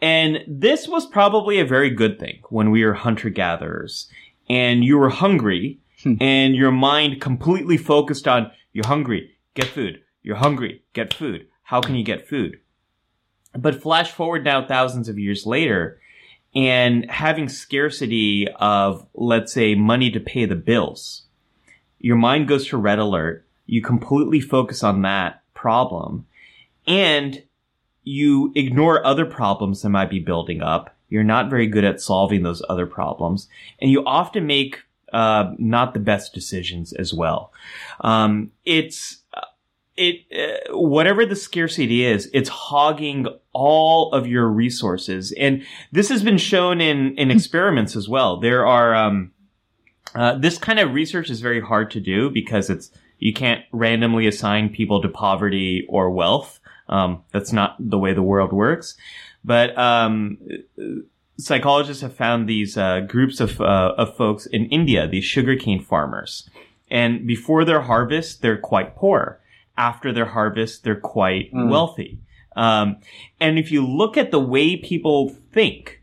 And this was probably a very good thing when we were hunter gatherers and you were hungry hmm. and your mind completely focused on you're hungry, get food. You're hungry, get food. How can you get food? But flash forward now thousands of years later and having scarcity of, let's say, money to pay the bills. Your mind goes to red alert. You completely focus on that problem and you ignore other problems that might be building up. You're not very good at solving those other problems and you often make uh, not the best decisions as well. Um, it's it uh, whatever the scarcity is, it's hogging all of your resources, and this has been shown in in experiments as well. There are um, uh, this kind of research is very hard to do because it's you can't randomly assign people to poverty or wealth. Um, that's not the way the world works. But um, psychologists have found these uh, groups of uh, of folks in India, these sugarcane farmers, and before their harvest, they're quite poor. After their harvest, they're quite Mm. wealthy. Um, and if you look at the way people think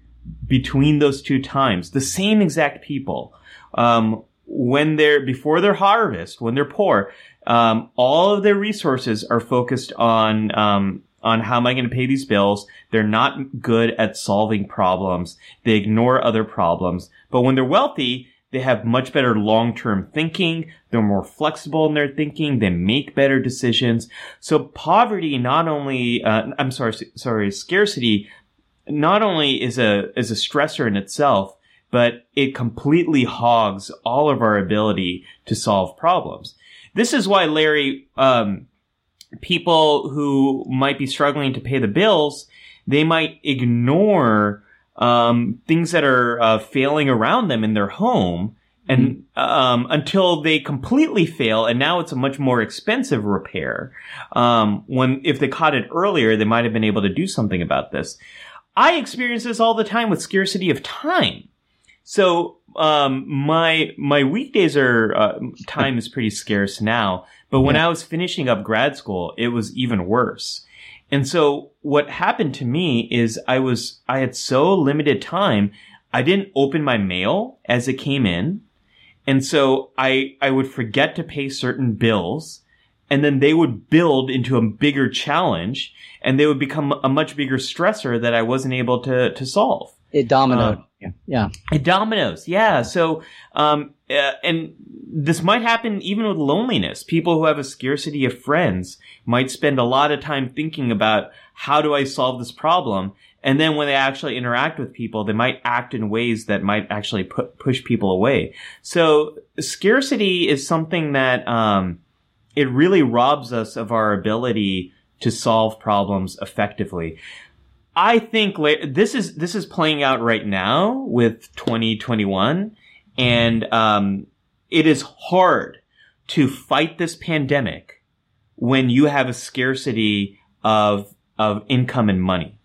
between those two times, the same exact people, um, when they're before their harvest, when they're poor, um, all of their resources are focused on um, on how am I going to pay these bills. They're not good at solving problems. They ignore other problems. But when they're wealthy, they have much better long-term thinking. They're more flexible in their thinking. They make better decisions. So poverty not only, uh, I'm sorry, sorry, scarcity not only is a, is a stressor in itself, but it completely hogs all of our ability to solve problems. This is why Larry, um, people who might be struggling to pay the bills, they might ignore um, things that are uh, failing around them in their home and um, until they completely fail, and now it's a much more expensive repair. Um, when if they caught it earlier, they might have been able to do something about this. I experience this all the time with scarcity of time. So um, my my weekdays are uh, time is pretty scarce now, but when Yeah. I was finishing up grad school, it was even worse. And so what happened to me is I was I had so limited time, I didn't open my mail as it came in. And so I I would forget to pay certain bills and then they would build into a bigger challenge and they would become a much bigger stressor that I wasn't able to to solve. It dominoed. Yeah. yeah. It dominoes, yeah. So, um, uh, and this might happen even with loneliness. People who have a scarcity of friends might spend a lot of time thinking about how do I solve this problem, and then when they actually interact with people, they might act in ways that might actually put, push people away. So, scarcity is something that um, it really robs us of our ability to solve problems effectively. I think la- this is this is playing out right now with 2021, and um, it is hard to fight this pandemic when you have a scarcity of of income and money.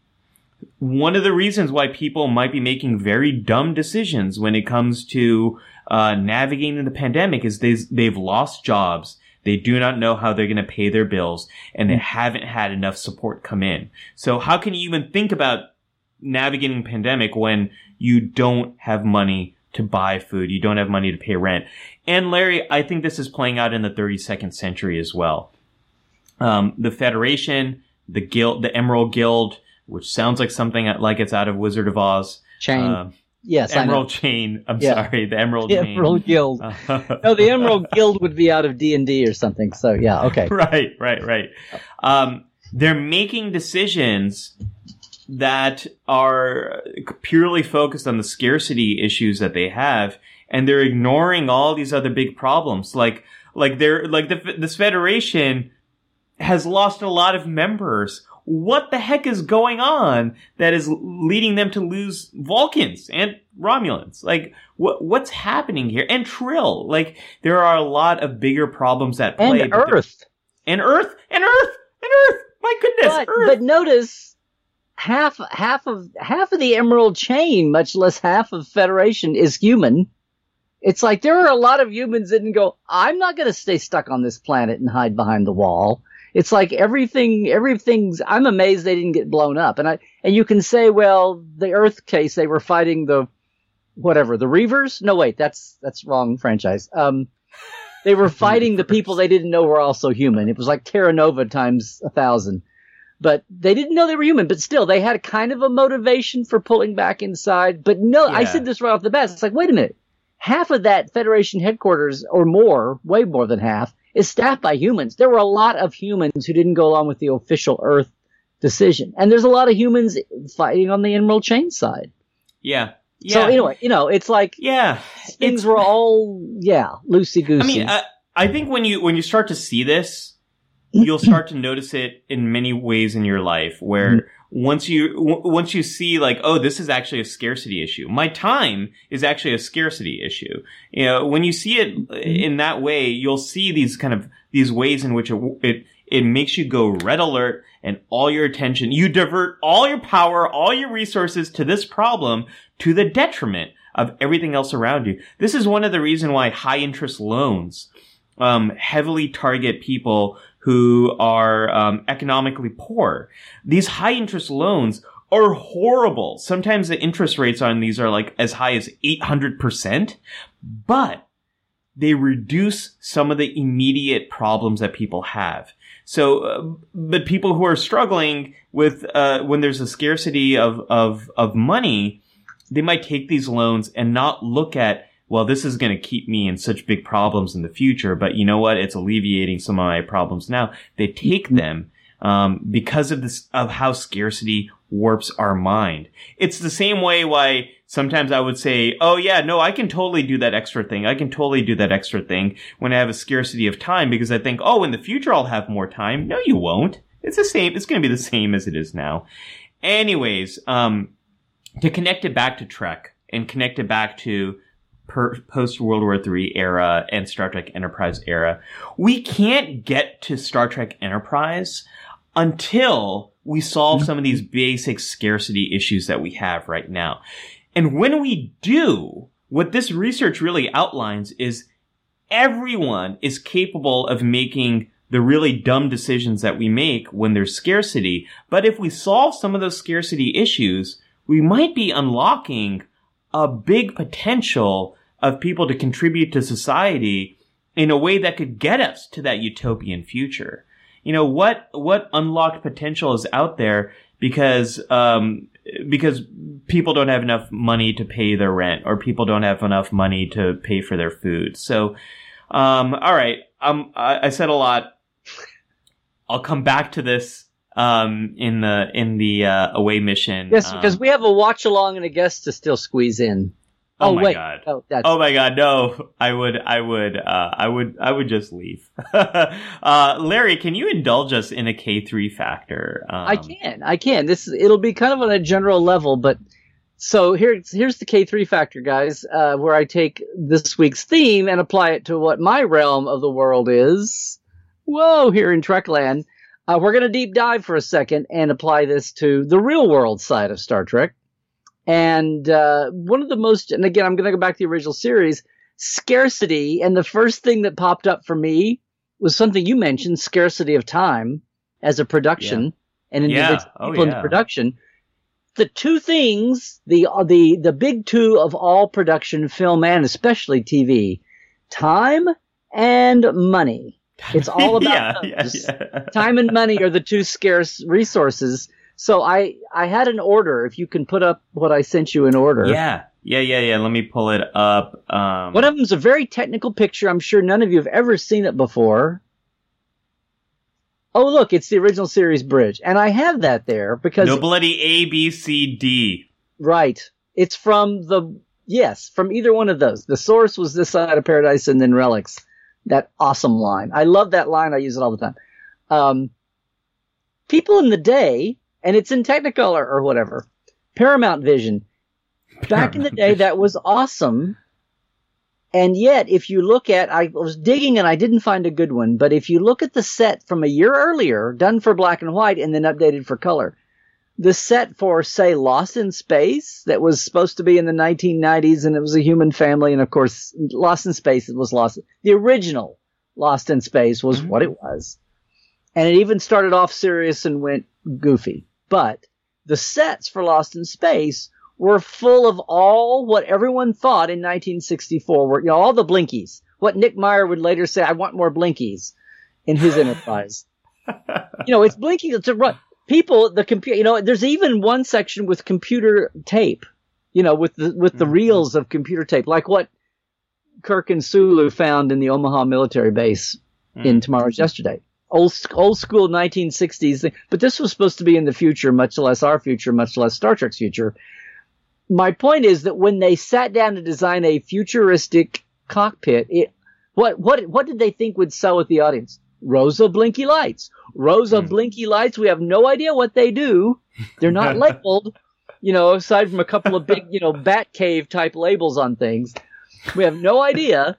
One of the reasons why people might be making very dumb decisions when it comes to uh, navigating the pandemic is they they've lost jobs. They do not know how they're going to pay their bills and they haven't had enough support come in. So how can you even think about navigating pandemic when you don't have money to buy food, you don't have money to pay rent? And Larry, I think this is playing out in the 32nd century as well. Um, the Federation, the Guild, the Emerald Guild, which sounds like something like it's out of Wizard of Oz. Chain. Um, yes. Emerald Chain. I'm Yeah. sorry, the Emerald The Chain. Emerald Guild. No, the Emerald Guild would be out of D and D or something. So yeah, okay. right, right, right. Um, they're making decisions that are purely focused on the scarcity issues that they have, and they're ignoring all these other big problems. Like, like they're like the, this federation has lost a lot of members. What the heck is going on that is leading them to lose Vulcans and Romulans? Like, what what's happening here? And Trill, like, there are a lot of bigger problems at play. And Earth. and Earth and Earth and Earth. My goodness, But, Earth. but notice half half of half of the Emerald Chain, much less half of Federation, is human. It's like there are a lot of humans that go. I'm not going to stay stuck on this planet and hide behind the wall. It's like everything, everything's. I'm amazed they didn't get blown up. And I and you can say, well, the Earth case, they were fighting the whatever the Reavers. No, wait, that's that's wrong franchise. Um, they were fighting the people they didn't know were also human. It was like Terra Nova times a thousand but they didn't know they were human. But still, they had kind of a motivation for pulling back inside. But no, I said this right off the bat. It's like, wait a minute. Half of that Federation headquarters, or more, way more than half, is staffed by humans. There were a lot of humans who didn't go along with the official Earth decision. And there's a lot of humans fighting on the Emerald Chain side. yeah, yeah. So anyway, you know, it's like yeah. things It's- were all, yeah, loosey goosey. I mean, I, I think when you when you start to see this, you'll start to notice it in many ways in your life. Where Mm-hmm. once you w- once you see like, oh, this is actually a scarcity issue. My time is actually a scarcity issue. You know, when you see it Mm-hmm. in that way, you'll see these kind of these ways in which it it it makes you go red alert and all your attention. You divert all your power, all your resources to this problem to the detriment of everything else around you. This is one of the reasons why high interest loans um, heavily target people who are um, economically poor. These high interest loans are horrible. Sometimes the interest rates on these are like as high as 800%, but they reduce some of the immediate problems that people have. So, uh, but people who are struggling with, uh, when there's a scarcity of, of, of money, they might take these loans and not look at, well, this is going to keep me in such big problems in the future, but you know what? It's alleviating some of my problems now. They take them, um, because of this, of how scarcity warps our mind. It's the same way why sometimes I would say, oh yeah, no, I can totally do that extra thing. I can totally do that extra thing when I have a scarcity of time because I think, oh, in the future I'll have more time. No, you won't. It's the same. It's going to be the same as it is now. Anyways, um, to connect it back to Trek and connect it back to post World War III era and Star Trek Enterprise era, we can't get to Star Trek Enterprise until we solve some of these basic scarcity issues that we have right now. And when we do, what this research really outlines is everyone is capable of making the really dumb decisions that we make when there's scarcity. But if we solve some of those scarcity issues, we might be unlocking a big potential of people to contribute to society in a way that could get us to that utopian future. You know, what, what unlocked potential is out there because, um, because people don't have enough money to pay their rent or people don't have enough money to pay for their food. So, um, all right. Um, I, I said a lot. I'll come back to this um, in the in the uh, away mission. Yes, because um, we have a watch along and a guest to still squeeze in. Oh, oh my wait. god! Oh, oh, my god! No, I would, I would, uh, I would, I would just leave. uh, Larry, can you indulge us in a K three factor? Um, I can, I can. This it'll be kind of on a general level, but so here's here's the K three factor, guys, uh, where I take this week's theme and apply it to what my realm of the world is. Whoa, here in Trekland, uh, we're going to deep dive for a second and apply this to the real world side of Star Trek. And uh, one of the most, and again, I'm going to go back to the original series, scarcity. And the first thing that popped up for me was something you mentioned, scarcity of time as a production yeah. and individual yeah. oh, people yeah. in production. The two things, the the the big two of all production, film and especially TV, time and money. It's all about time and money are the two scarce resources so I I had an order. If you can put up what I sent you in order. Yeah. Yeah, yeah, yeah. Let me pull it up. Um, One of them is a very technical picture. I'm sure none of you have ever seen it before. Oh, look, it's the original series bridge. And I have that there because. Nobility A, B, C, D. Right. It's from the. Yes, from either one of those. The source was this side of paradise and then relics. That awesome line. I love that line. I use it all the time. Um, people in the day and it's in Technicolor or whatever. Paramount Vision. Back in the day, that was awesome. And yet, if you look at, I was digging and I didn't find a good one, but if you look at the set from a year earlier, done for black and white and then updated for color, the set for, say, Lost in Space, that was supposed to be in the 1990s and it was a human family, and of course, Lost in Space, it was Lost. The original Lost in Space was mm-hmm. what it was. And it even started off serious and went goofy. But the sets for Lost in Space were full of all what everyone thought in 1964 were, you know, all the blinkies. What Nick Meyer would later say, I want more blinkies in his enterprise. you know, it's blinking. It's a run. People, the computer, you know, there's even one section with computer tape, you know, with the, with the mm-hmm. reels of computer tape, like what Kirk and Sulu found in the Omaha military base mm. in Tomorrow's Yesterday old old school 1960s thing. But this was supposed to be in the future, much less our future, much less Star Trek's future. My point is that when they sat down to design a futuristic cockpit, it what what what did they think would sell with the audience? Rows of blinky lights. Rows of hmm. blinky lights. We have no idea what they do. They're not labeled. You know, aside from a couple of big, you know, bat cave type labels on things. We have no idea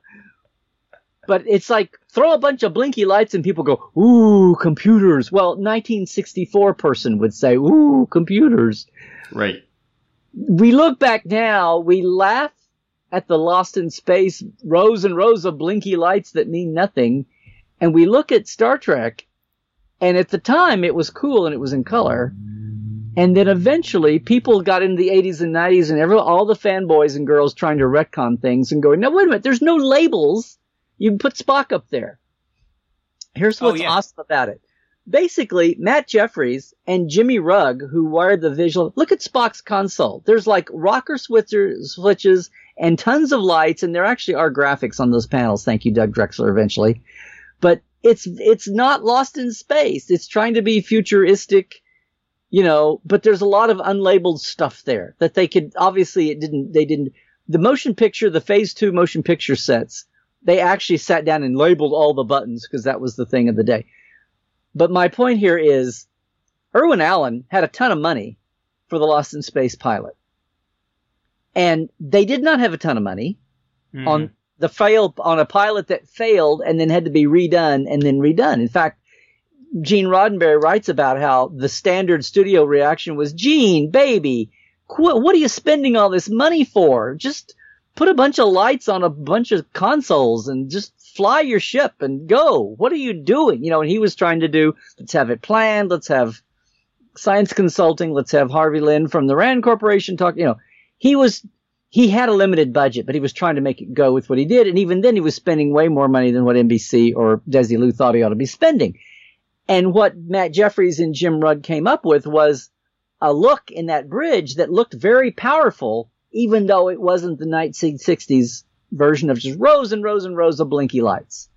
but it's like throw a bunch of blinky lights and people go, ooh, computers. Well, 1964 person would say, ooh, computers. Right. We look back now, we laugh at the lost in space rows and rows of blinky lights that mean nothing. And we look at Star Trek and at the time it was cool and it was in color. And then eventually people got into the 80s and 90s and every, all the fanboys and girls trying to retcon things and going, no, wait a minute, there's no labels. You can put Spock up there. Here's oh, what's oh, yeah. awesome about it. Basically, Matt Jefferies and Jimmy Rugg, who wired the visual, look at Spock's console. There's like rocker switches and tons of lights, and there actually are graphics on those panels. Thank you, Doug Drexler, eventually. But it's, it's not lost in space. It's trying to be futuristic, you know, but there's a lot of unlabeled stuff there that they could, obviously it didn't, they didn't, the motion picture, the phase two motion picture sets they actually sat down and labeled all the buttons because that was the thing of the day. But my point here is Irwin Allen had a ton of money for the Lost in Space pilot. And they did not have a ton of money Mhm. on the fail on a pilot that failed and then had to be redone and then redone. In fact, Gene Roddenberry writes about how the standard studio reaction was, Gene, baby, qu- what are you spending all this money for? Just put a bunch of lights on a bunch of consoles and just fly your ship and go. What are you doing? You know, and he was trying to do, let's have it planned. Let's have science consulting. Let's have Harvey Lynn from the Rand Corporation talk. You know, he was, he had a limited budget, but he was trying to make it go with what he did. And even then he was spending way more money than what NBC or Desi Desilu thought he ought to be spending. And what Matt Jefferies and Jim Rugg came up with was a look in that bridge that looked very powerful, even though it wasn't the 1960s version of just rows and rows and rows of blinky lights.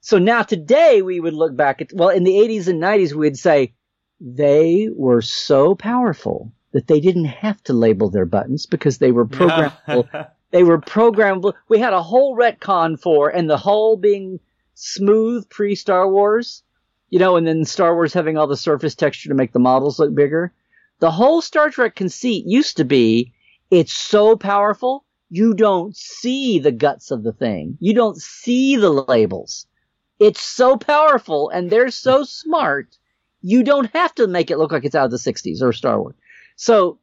So now today we would look back at, well, in the 80s and 90s, we'd say they were so powerful that they didn't have to label their buttons because they were programmable. they were programmable. We had a whole retcon for, and the whole being smooth pre Star Wars, you know, and then Star Wars having all the surface texture to make the models look bigger. The whole Star Trek conceit used to be it's so powerful, you don't see the guts of the thing. You don't see the labels. It's so powerful and they're so smart, you don't have to make it look like it's out of the 60s or Star Wars. So,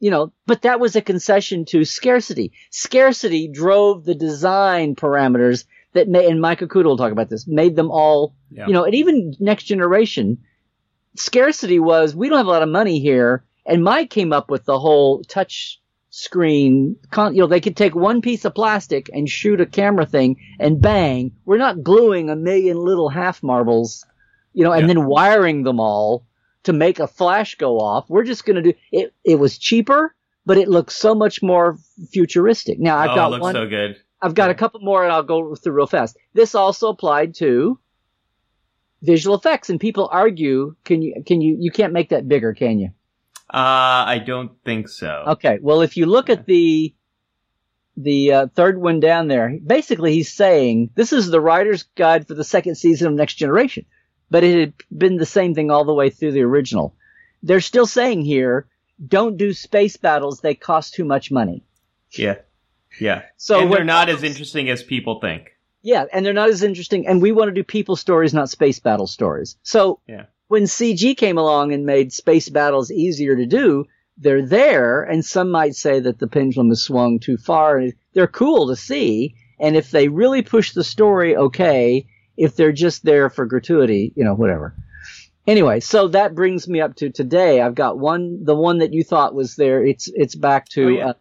you know, but that was a concession to scarcity. Scarcity drove the design parameters that made, and Mike Okuda will talk about this, made them all, Yeah. you know, and even next generation, scarcity was, we don't have a lot of money here. And Mike came up with the whole touch screen, con- you know, they could take one piece of plastic and shoot a camera thing and bang, we're not gluing a million little half marbles, you know, and Yeah. then wiring them all to make a flash go off. We're just going to do it. It was cheaper, but it looks so much more futuristic. Now I've oh, got it looks one. so good. I've got a couple more and I'll go through real fast. This also applied to visual effects and people argue, can you, can you, you can't make that bigger, can you? Uh, I don't think so. Okay. Well, if you look at the, the uh, third one down there, basically he's saying this is the writer's guide for the second season of Next Generation, but it had been the same thing all the way through the original. They're still saying here, don't do space battles. They cost too much money. Yeah. Yeah. So and they're not as interesting as people think. Yeah, and they're not as interesting. And we want to do people stories, not space battle stories. So Yeah. When CG came along and made space battles easier to do, they're there. And some might say that the pendulum has swung too far. and They're cool to see. And if they really push the story, okay. If they're just there for gratuity, you know, whatever. Anyway, so that brings me up to today. I've got one, the one that you thought was there. It's, it's back to, Oh, yeah. uh,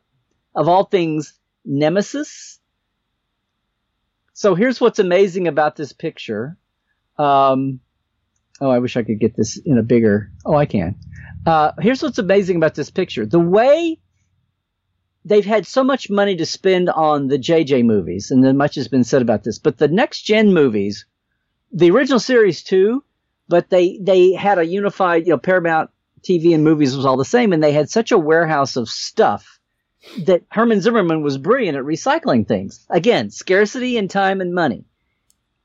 of all things, Nemesis. So here's what's amazing about this picture. Um, oh, I wish I could get this in a bigger. Oh, I can. Uh, here's what's amazing about this picture. The way they've had so much money to spend on the JJ movies, and then much has been said about this, but the next gen movies, the original series too, but they, they had a unified, you know, Paramount TV and movies was all the same, and they had such a warehouse of stuff that Herman Zimmerman was brilliant at recycling things. Again, scarcity in time and money.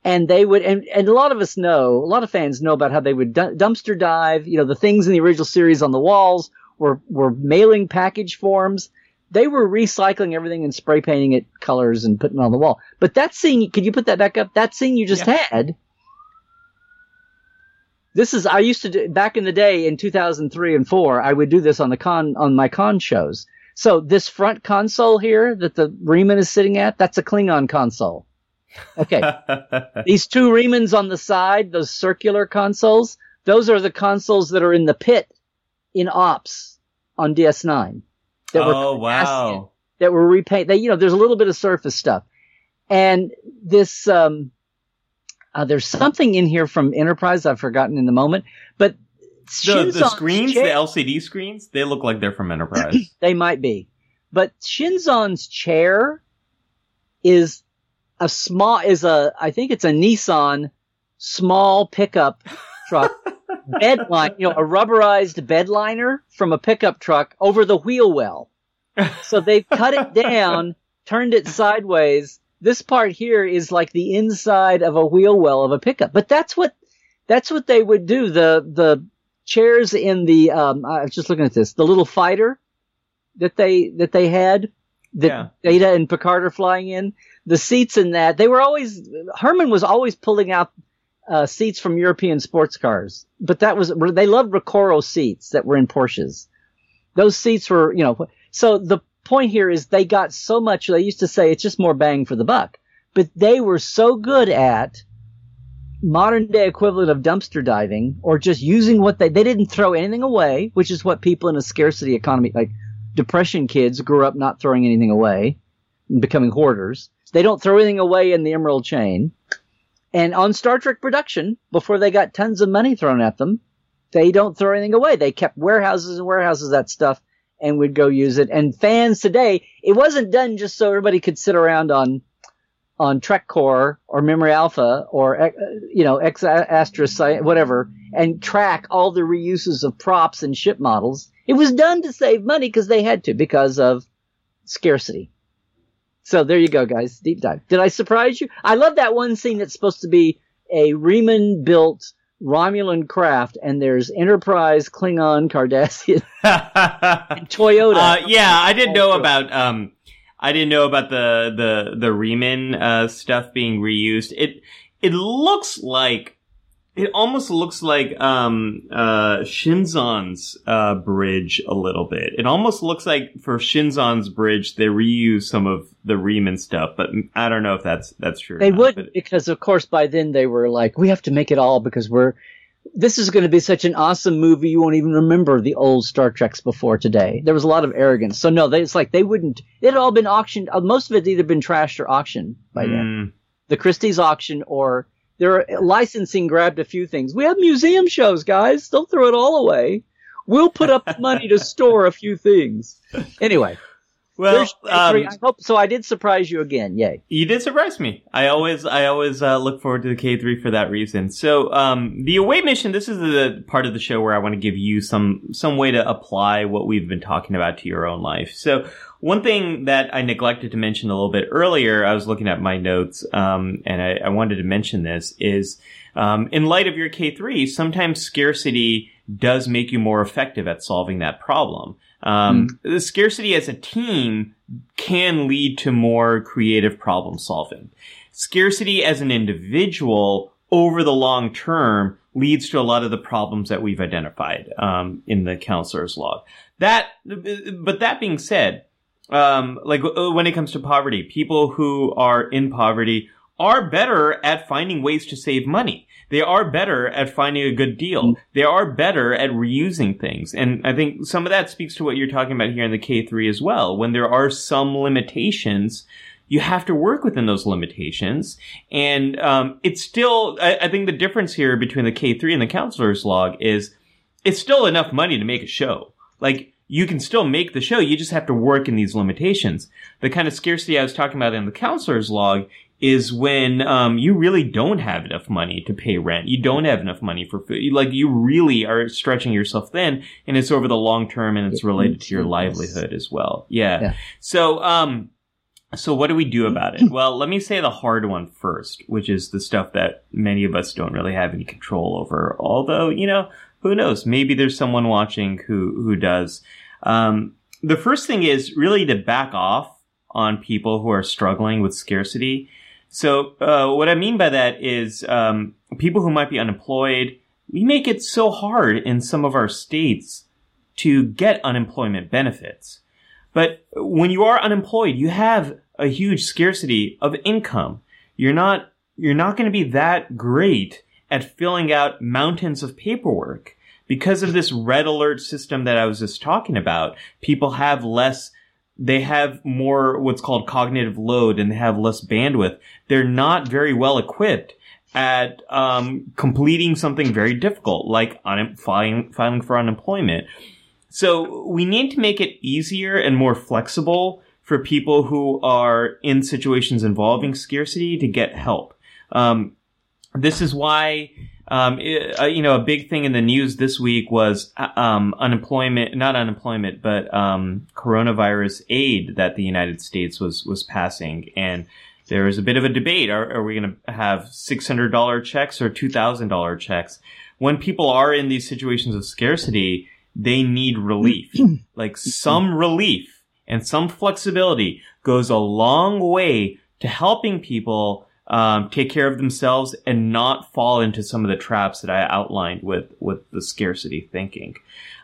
And they would, and, and a lot of us know, a lot of fans know about how they would du- dumpster dive, you know, the things in the original series on the walls were, were mailing package forms. They were recycling everything and spray painting it colors and putting it on the wall. But that scene, could you put that back up? That scene you just had, this is, I used to do, back in the day in 2003 and 4, I would do this on the con, on my con shows. So this front console here that the Reman is sitting at, that's a Klingon console. Okay. These two Remans on the side, those circular consoles, those are the consoles that are in the pit in Ops on DS9. That were oh wow. that were repaint. They, you know, there's a little bit of surface stuff, and this, um, uh, there's something in here from Enterprise I've forgotten in the moment, but The, the screens, chair- the LCD screens, they look like they're from Enterprise. they might be, but Shinzon's chair is a small, is a, I think it's a Nissan small pickup truck bed line, you know, a rubberized bed liner from a pickup truck over the wheel well. So they've cut it down, turned it sideways. This part here is like the inside of a wheel well of a pickup. But that's what, that's what they would do. The, the chairs in the, um, I was just looking at this, the little fighter, that they that they had that Yeah. Data and Picard are flying in. The seats in that they were always Herman was always pulling out uh, seats from European sports cars, but that was they loved Recaro seats that were in Porsches. Those seats were you know so the point here is they got so much. They used to say it's just more bang for the buck, but they were so good at modern day equivalent of dumpster diving or just using what they they didn't throw anything away, which is what people in a scarcity economy like depression kids grew up not throwing anything away and becoming hoarders. They don't throw anything away in the emerald chain. And on Star Trek production, before they got tons of money thrown at them, they don't throw anything away. They kept warehouses and warehouses of that stuff and would go use it. And fans today, it wasn't done just so everybody could sit around on on Trek Core or Memory Alpha or uh, you know X Astra whatever and track all the reuses of props and ship models. It was done to save money because they had to because of scarcity. So there you go, guys. Deep dive. Did I surprise you? I love that one scene that's supposed to be a Reman built Romulan craft, and there's Enterprise, Klingon, Cardassian, and Toyota. Uh, yeah, I didn't know about um, I didn't know about the the the Reman uh, stuff being reused. It it looks like it almost looks like um uh Shinzon's uh bridge a little bit. It almost looks like for Shinzon's bridge they reuse some of the Reman stuff, but I don't know if that's that's true. They would but- because, of course, by then they were like, we have to make it all because we're. This is going to be such an awesome movie. You won't even remember the old Star Treks before today. There was a lot of arrogance. So no, they, it's like they wouldn't. It had all been auctioned. uh, Most of it had either been trashed or auctioned by then. Mm, The Christie's auction or their licensing grabbed a few things. We have museum shows, guys. Don't throw it all away. We'll put up the money to store a few things. Anyway, well, um, I hope so. I did surprise you again. Yay! You did surprise me. I always, I always uh, look forward to the K three for that reason. So, um, the away mission. This is the part of the show where I want to give you some some way to apply what we've been talking about to your own life. So, one thing that I neglected to mention a little bit earlier, I was looking at my notes, um, and I, I wanted to mention this is, um, in light of your K three, sometimes scarcity does make you more effective at solving that problem. Um, The scarcity as a team can lead to more creative problem solving. Scarcity as an individual over the long term leads to a lot of the problems that we've identified um, in the counselor's log. That, but that being said, um, like uh, when it comes to poverty, people who are in poverty are better at finding ways to save money. They are better at finding a good deal. They are better at reusing things. And I think some of that speaks to what you're talking about here in the K3 as well. When there are some limitations, you have to work within those limitations. And um, it's still, I, I think the difference here between the K3 and the counselor's log is it's still enough money to make a show. Like, you can still make the show, you just have to work in these limitations. The kind of scarcity I was talking about in the counselor's log is when um, you really don't have enough money to pay rent. You don't have enough money for food. Like you really are stretching yourself thin, and it's over the long term, and it's related to your livelihood as well. Yeah. Yeah. So, um, so what do we do about it? Well, let me say the hard one first, which is the stuff that many of us don't really have any control over. Although, you know, who knows? Maybe there's someone watching who who does. Um, the first thing is really to back off on people who are struggling with scarcity. So, uh, what I mean by that is um, people who might be unemployed. We make it so hard in some of our states to get unemployment benefits. But when you are unemployed, you have a huge scarcity of income. You're not you're not going to be that great at filling out mountains of paperwork because of this red alert system that I was just talking about. People have less they have more what's called cognitive load and they have less bandwidth. They're not very well equipped at um, completing something very difficult like un- filing, filing for unemployment. So we need to make it easier and more flexible for people who are in situations involving scarcity to get help. Um, this is why, um, it- uh, you know, a big thing in the news this week was uh, um, unemployment, not unemployment, but um, coronavirus aid that the United States was was passing, and there was a bit of a debate: Are, are we going to have six hundred dollar checks or two thousand dollar checks? When people are in these situations of scarcity, they need relief. like some relief and some flexibility goes a long way to helping people um, take care of themselves and not fall into some of the traps that I outlined with with the scarcity thinking.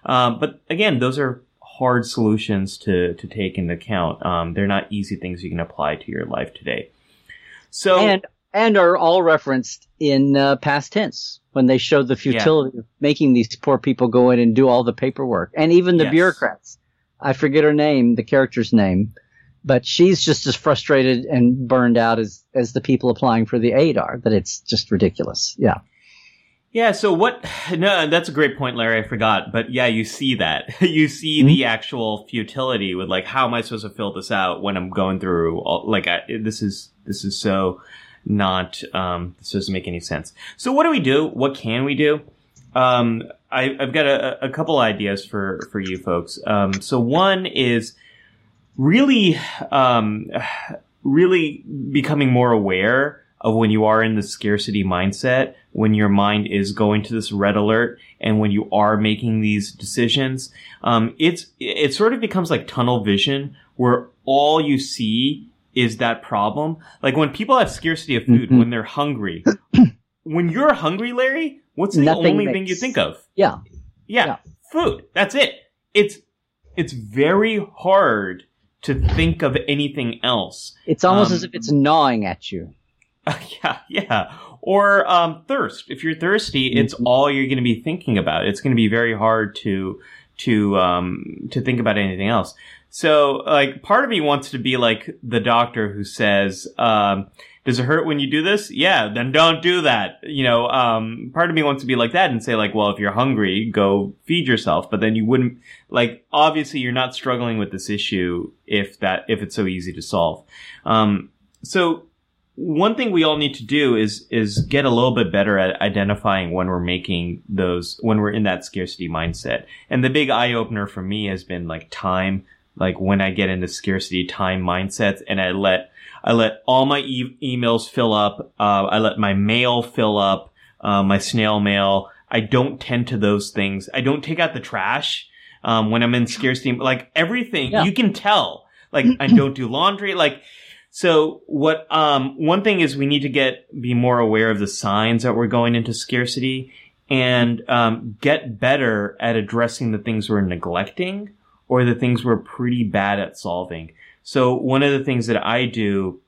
Um, but again, those are hard solutions to to take into account. Um, they're not easy things you can apply to your life today. So and and are all referenced in uh, past tense when they showed the futility yeah. of making these poor people go in and do all the paperwork, and even the yes. bureaucrats. I forget her name, the character's name, but she's just as frustrated and burned out as as the people applying for the aid are. That it's just ridiculous. Yeah. Yeah, so what? No, that's a great point, Larry. I forgot, but yeah, you see that. you see mm-hmm. the actual futility with like, how am I supposed to fill this out when I'm going through? All, like, I, this is this is so not. Um, this doesn't make any sense. So, what do we do? What can we do? Um, I, have got a, a, couple ideas for for you folks. Um, so, one is really, um, really becoming more aware of when you are in the scarcity mindset, when your mind is going to this red alert, and when you are making these decisions, um, it's it sort of becomes like tunnel vision, where all you see is that problem. Like when people have scarcity of food, mm-hmm. when they're hungry, when you're hungry, Larry, what's the Nothing only makes... thing you think of? Yeah. yeah, yeah, food. That's it. It's it's very hard to think of anything else. It's almost um, as if it's gnawing at you. yeah, yeah. Or um, thirst. If you're thirsty, it's mm-hmm. all you're going to be thinking about. It's going to be very hard to to um, to think about anything else. So, like, part of me wants to be like the doctor who says, um, "Does it hurt when you do this?" Yeah, then don't do that. You know, um, part of me wants to be like that and say, like, "Well, if you're hungry, go feed yourself." But then you wouldn't like. Obviously, you're not struggling with this issue if that if it's so easy to solve. Um, so one thing we all need to do is is get a little bit better at identifying when we're making those when we're in that scarcity mindset. And the big eye opener for me has been like time, like when I get into scarcity time mindsets and I let I let all my e- emails fill up, uh, I let my mail fill up, uh, my snail mail. I don't tend to those things. I don't take out the trash um, when I'm in scarcity. Like everything, yeah. you can tell. Like I don't do laundry. Like so what, um, one thing is we need to get, be more aware of the signs that we're going into scarcity and, um, get better at addressing the things we're neglecting or the things we're pretty bad at solving. So one of the things that I do,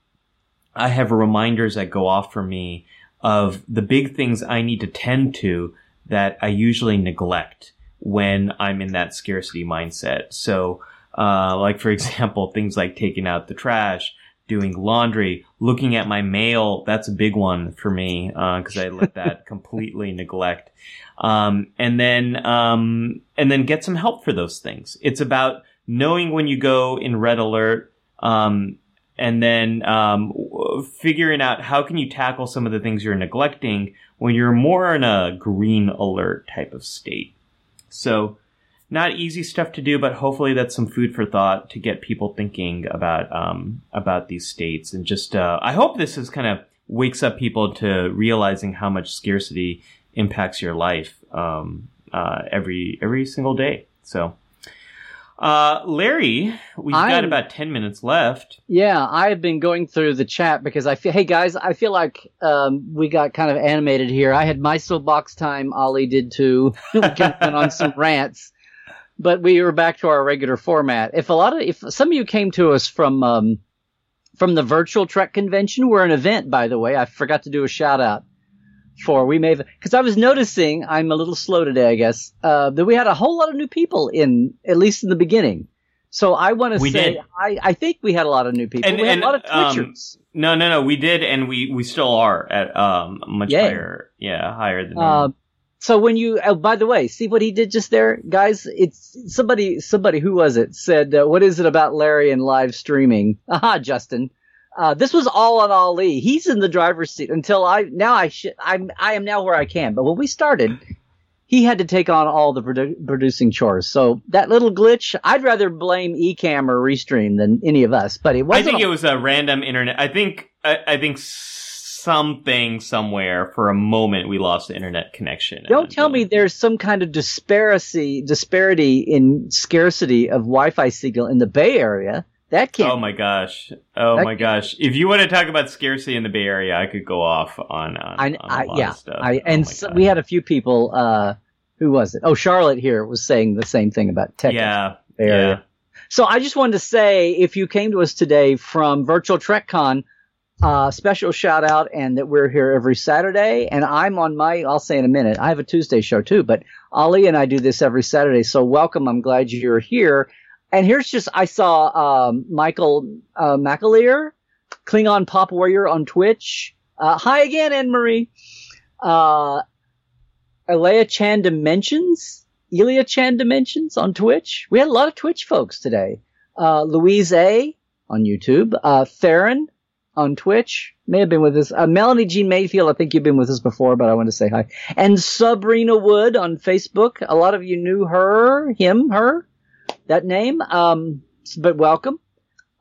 I have reminders that go off for me of the big things I need to tend to that I usually neglect when I'm in that scarcity mindset. So, uh, like for example, things like taking out the trash, doing laundry, looking at my mail. That's a big one for me because uh, I let that completely neglect. Um, and then um, and then get some help for those things. It's about knowing when you go in red alert. Um, and then um, figuring out how can you tackle some of the things you're neglecting when you're more in a green alert type of state. So not easy stuff to do, but hopefully that's some food for thought to get people thinking about um, about these states. And just uh, I hope this is kind of wakes up people to realizing how much scarcity impacts your life um, uh, every every single day. So. Uh, Larry, we've I'm, got about 10 minutes left. Yeah, I've been going through the chat because I feel, hey guys, I feel like, um, we got kind of animated here. I had my soapbox time. Ollie did too. we went on some rants but we were back to our regular format. If a lot of, if some of you came to us from, um, from the virtual Trek convention, we're an event, by the way. I forgot to do a shout out for. We may have, cause I was noticing, I'm a little slow today, I guess, uh, that we had a whole lot of new people in, at least in the beginning. So I want to say. I, I think we had a lot of new people. And, we had and, a lot of um, Twitchers. Um, no, no, no, we did, and we, we still are at, um, much Yay. higher, yeah, higher than, uh, so when you, oh, by the way, see what he did just there, guys? It's somebody, somebody, who was it said, uh, what is it about Larry and live streaming? Aha, Justin. Uh, this was all on Ali. He's in the driver's seat until I, now I should, I'm, I am now where I can. But when we started, he had to take on all the produ- producing chores. So that little glitch, I'd rather blame Ecamm or Restream than any of us, but it wasn't. I think it was a random internet. I think, I, I think something somewhere for a moment we lost the internet connection. Don't tell me there's some kind of disparity disparity in scarcity of Wi-Fi signal in the Bay Area. That can't. Oh my gosh! Oh my gosh! If you want to talk about scarcity in the Bay Area, I could go off on on, I, on I, a lot yeah, of stuff. I, Oh and my so we had a few people. Uh, who was it? Oh, Charlotte here was saying the same thing about tech. yeah, Bay Area. yeah. So I just wanted to say, if you came to us today from Virtual TrekCon, uh, special shout out, and that we're here every Saturday. And I'm on my, I'll say in a minute, I have a Tuesday show too, but Ali and I do this every Saturday. So welcome. I'm glad you're here. And here's just, I saw um, Michael uh, McAleer, Klingon Pop Warrior on Twitch. Uh, hi again, Anne Marie. Uh, Alea Chan Dimensions. Elia Chan Dimensions on Twitch. We had a lot of Twitch folks today. Uh, Louise A on YouTube. Uh, Theron on Twitch. May have been with us. Uh, Melanie Jean Mayfield, I think you've been with us before, but I want to say hi. And Sabrina Wood on Facebook. A lot of you knew her, him, her, that name. Um, but welcome.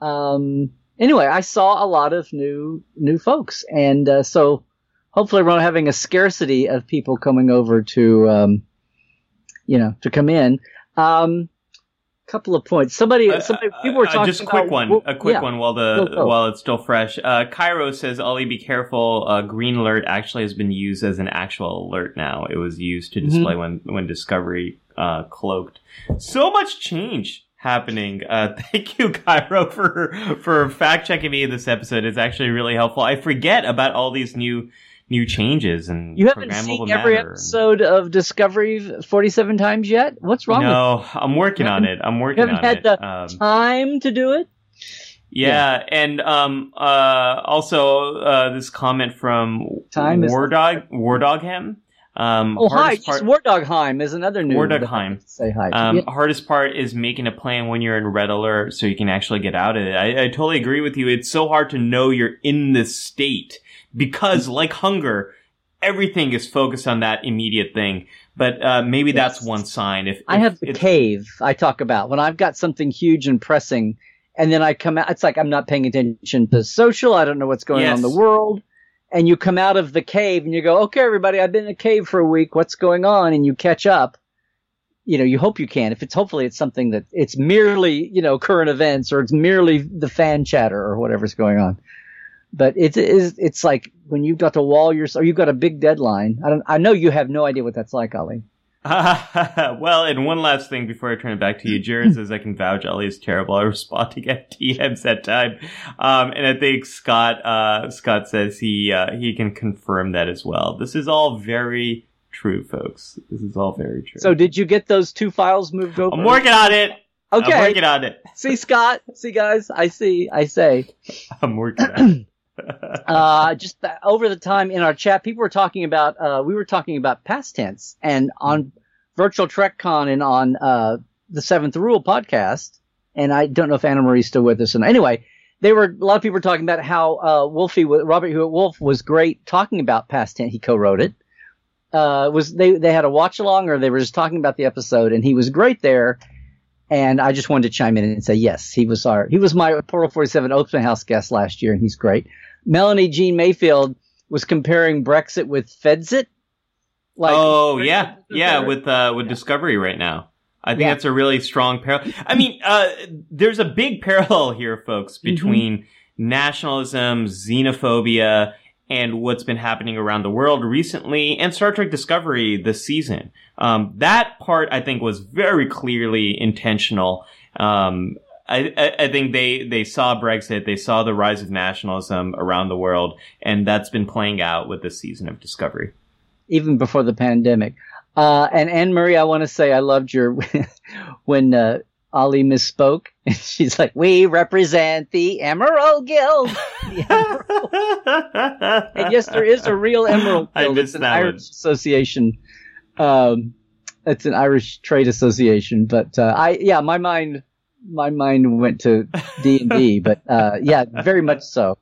Um, anyway, I saw a lot of new, new folks. And, uh, so hopefully we're not having a scarcity of people coming over to, um, you know, to come in. Um, couple of points. Somebody, Uh, somebody, uh, people were uh, talking just a quick about- one. well, a quick yeah. one while the Go, go. while it's still fresh. Uh, Cairo says, "Ollie, be careful. Uh, green alert actually has been used as an actual alert now. It was used to Mm-hmm. display when when Discovery uh, cloaked. So much change." Happening. Uh, thank you, Cairo, for for fact checking me in this episode. It's actually really helpful. I forget about all these new new changes and You haven't seen every and- episode of Discovery 47 times yet? What's wrong No, I'm working You on it. I'm with working you? Haven't on had it. the Um, time to do it? Yeah, and um, uh, also uh, this comment from Time is- Wardog Wardogham. Um, Oh, hi. Yes, part, War Dogheim is another new War Dogheim. Say hi. um, Yeah. hardest part is making a plan when you're in red alert, so you can actually get out of it. I, I totally agree with you. It's so hard to know you're in this state because, like hunger, everything is focused on that immediate thing. But uh, maybe that's one sign. If, I have the cave I talk about when I've got something huge and pressing, and then I come out. It's like I'm not paying attention to social. I don't know what's going on in the world. And you come out of the cave and you go, okay, everybody, I've been in a cave for a week. What's going on? And you catch up. You know, you hope you can. If it's hopefully it's something that it's merely, you know, current events or it's merely the fan chatter or whatever's going on. But it's, it's, it's like when you've got to wall your, or you've got a big deadline. I don't, I know you have no idea what that's like, Ali. well, and one last thing before I turn it back to you. Jared says I can vouch Ellie is terrible. I responding at DMs that time. Um, and I think Scott, uh, Scott says he, uh, he can confirm that as well. This is all very true, folks. This is all very true. So did you get those two files moved over? I'm working on it. Okay, I'm working on it. see Scott. See guys. I see. I say. I'm working on it. Uh, just th- over the time in our chat, people were talking about. Uh, we were talking about past tense, and on Virtual TrekCon and on uh, the Seventh Rule podcast. And I don't know if Anna Marie's still with us. And anyway, they were a lot of people were talking about how uh, Wolfie, Robert Hewitt Wolfe, was great talking about past tense. He co-wrote it. Uh, was they they had a watch along or they were just talking about the episode, and he was great there. And I just wanted to chime in and say yes, he was our he was my Portal 47 Open House guest last year, and he's great. Melanie Jean Mayfield was comparing Brexit with Fedzit. Like, oh yeah, yeah, with uh, with Discovery right now. I think Yeah. that's a really strong parallel. I mean, uh, there's a big parallel here, folks, Mm-hmm. between nationalism, xenophobia, and what's been happening around the world recently, and Star Trek Discovery this season. Um, that part, I think, was very clearly intentional. Um, I, I, I think they, they saw Brexit, they saw the rise of nationalism around the world, and that's been playing out with this season of Discovery. even before the pandemic. Uh, and Anne Marie, I want to say I loved your when uh, Ali misspoke. She's like, "We represent the Emerald Guild." The Emerald- and yes, there is a real Emerald I Guild. It's an that Irish one. association. Um, it's an Irish trade association. But uh, I, yeah, my mind, my mind went to D and D. But uh, yeah, very much so.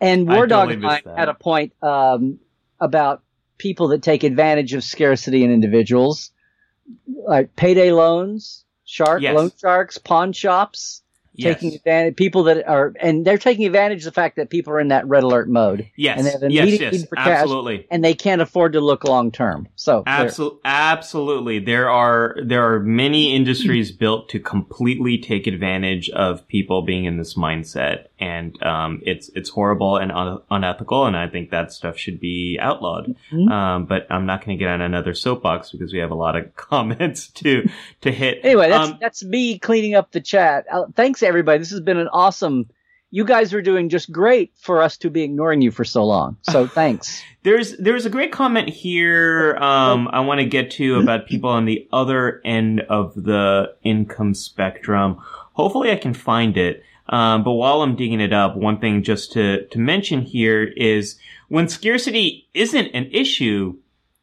And War Dog had a point um, about people that take advantage of scarcity in individuals, like payday loans, shark Yes. loan sharks, pawn shops. Yes. taking advantage people that are and they're taking advantage of the fact that people are in that red alert mode Yes. and they have yes. immediate Yes. need for cash. Absolutely. and they can't afford to look long term. So Absolutely, absolutely. There are there are many industries built to completely take advantage of people being in this mindset, and um, it's it's horrible and un- unethical. And I think that stuff should be outlawed. Mhm. Um, but I'm not going to get on another soapbox because we have a lot of comments to to hit. Anyway, that's Um, that's me cleaning up the chat. Uh, thanks everybody. This has been an awesome. You guys are doing just great for us to be ignoring you for so long. So thanks. There's there's a great comment here. Um, I want to get to about people on the other end of the income spectrum. Hopefully, I can find it. Um, but while I'm digging it up, one thing just to to mention here is when scarcity isn't an issue,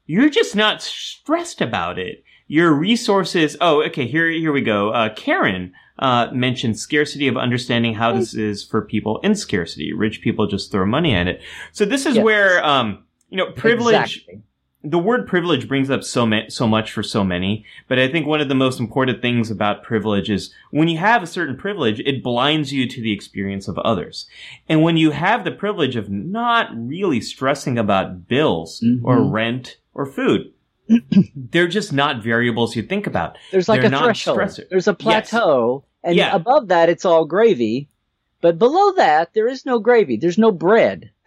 you're just not stressed about it. Your resources. Oh, okay. Here here we go. Uh, Karen. Uh, mentioned scarcity of understanding how this is for people in scarcity. Rich people just throw money at it. So this is Yes. where, um, you know, privilege, Exactly. The word privilege brings up so ma- so much for so many, but I think one of the most important things about privilege is when you have a certain privilege, it blinds you to the experience of others. And when you have the privilege of not really stressing about bills or Mhm. rent or food, they're just not variables you think about. There's like They're a threshold. stressor. There's a plateau, and Yeah. above that, it's all gravy. But below that, there is no gravy. There's no bread.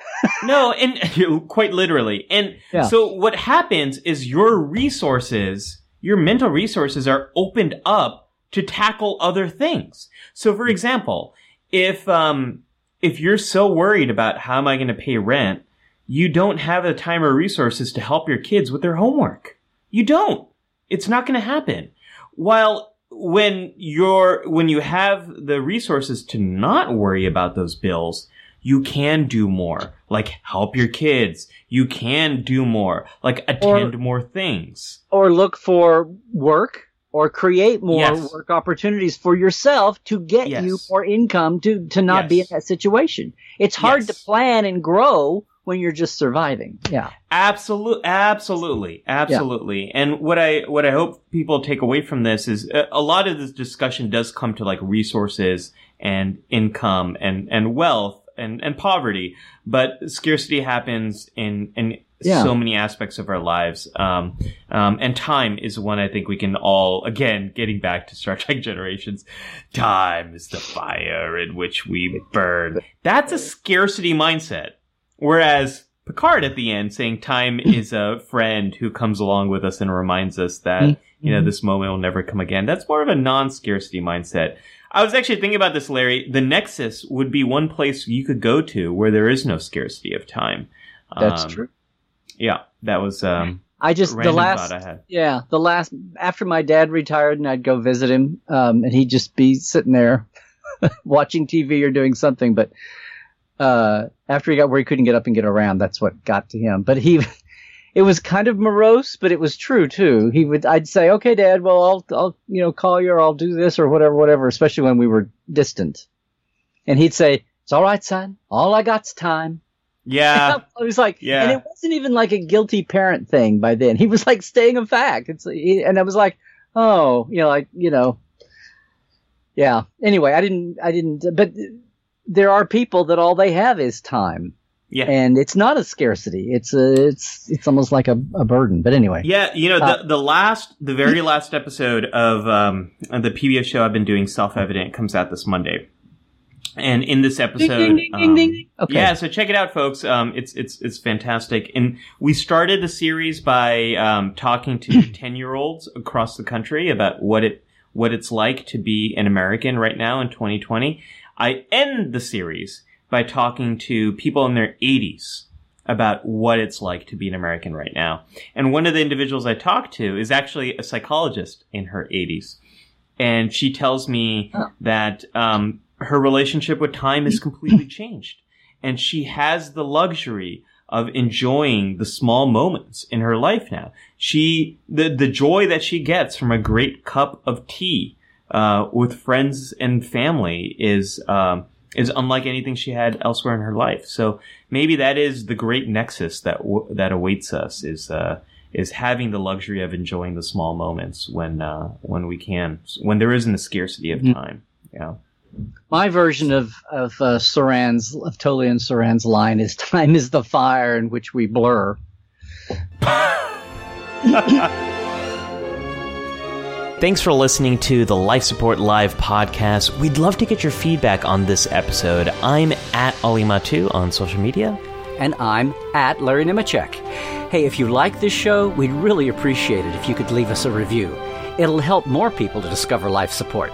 No, and quite literally. And Yeah. so what happens is your resources, your mental resources are opened up to tackle other things. So for example, if um if you're so worried about how am I going to pay rent, you don't have the time or resources to help your kids with their homework. You don't. It's not going to happen. While when you're when you have the resources to not worry about those bills, you can do more. Like help your kids. You can do more. Like attend more things. Or look for work or create more Yes. work opportunities for yourself to get Yes. you more income to, to not be in that situation. It's hard Yes. to plan and grow when you're just surviving. Yeah. Absolutely, absolutely, absolutely. And what I what I hope people take away from this is a, a lot of this discussion does come to like resources and income and and wealth and and poverty, but scarcity happens in in Yeah. so many aspects of our lives. Um, um, and time is one I think we can all again getting back to Star Trek Generations. Time is the fire in which we burn. That's a scarcity mindset. Whereas Picard at the end saying time is a friend who comes along with us and reminds us that, you know, this moment will never come again. That's more of a non-scarcity mindset. I was actually thinking about this, Larry. The Nexus would be one place you could go to where there is no scarcity of time. That's Um, true. Yeah, that was um, I just, the last, thought I had. Yeah, the last after my dad retired and I'd go visit him, um, and he'd just be sitting there watching TV or doing something. But uh, after he got where he couldn't get up and get around, that's what got to him. But he, it was kind of morose, but it was true too. He would, I'd say, "Okay, Dad, well, I'll, I'll, you know, call you or I'll do this or whatever, whatever." Especially when we were distant, and he'd say, "It's all right, son. All I got's time." Yeah, I was like, Yeah. and it wasn't even like a guilty parent thing by then. He was like staying a fact. It's he, and I was like, oh, you know, like you know, yeah. Anyway, I didn't, I didn't, but there are people that all they have is time, yeah. and it's not a scarcity. It's a, it's, it's almost like a, a burden. But anyway, Yeah, you know Uh, the the last, the very last episode of um of the PBS show I've been doing, Self Evident, comes out this Monday, and in this episode, ding, ding, ding, um, ding, ding. Okay. yeah, so check it out, folks. Um, it's it's it's fantastic, and we started the series by um talking to ten year olds across the country about what it what it's like to be an American right now in 2020. I end the series by talking to people in their 80s about what it's like to be an American right now. And one of the individuals I talked to is actually a psychologist in her 80s. And she tells me Oh. that um, her relationship with time has completely changed. And she has the luxury of enjoying the small moments in her life now. She, the, the joy that she gets from a great cup of tea, uh, with friends and family is, um, is unlike anything she had elsewhere in her life. So maybe that is the great nexus that w- that awaits us is uh, is having the luxury of enjoying the small moments when uh, when we can when there isn't a scarcity of Mhm. time. Yeah. My version of of uh, Soran's of Tolian Soran's line is "Time is the fire in which we blur." Thanks for listening to the Life Support Live podcast. We'd love to get your feedback on this episode. I'm at Ali Mattu on social media. And I'm at Larry Nemecek. Hey, if you like this show, we'd really appreciate it if you could leave us a review. It'll help more people to discover life support.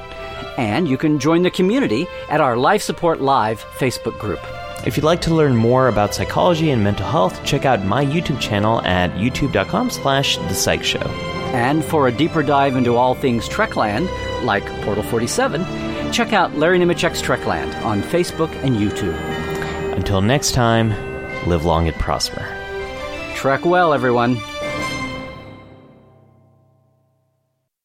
And you can join the community at our Life Support Live Facebook group. If you'd like to learn more about psychology and mental health, check out my YouTube channel at youtube.com slash the psych show. And for a deeper dive into all things Trekland, like Portal 47, check out Larry Nemecek's Trekland on Facebook and YouTube. Until next time, live long and prosper. Trek well, everyone.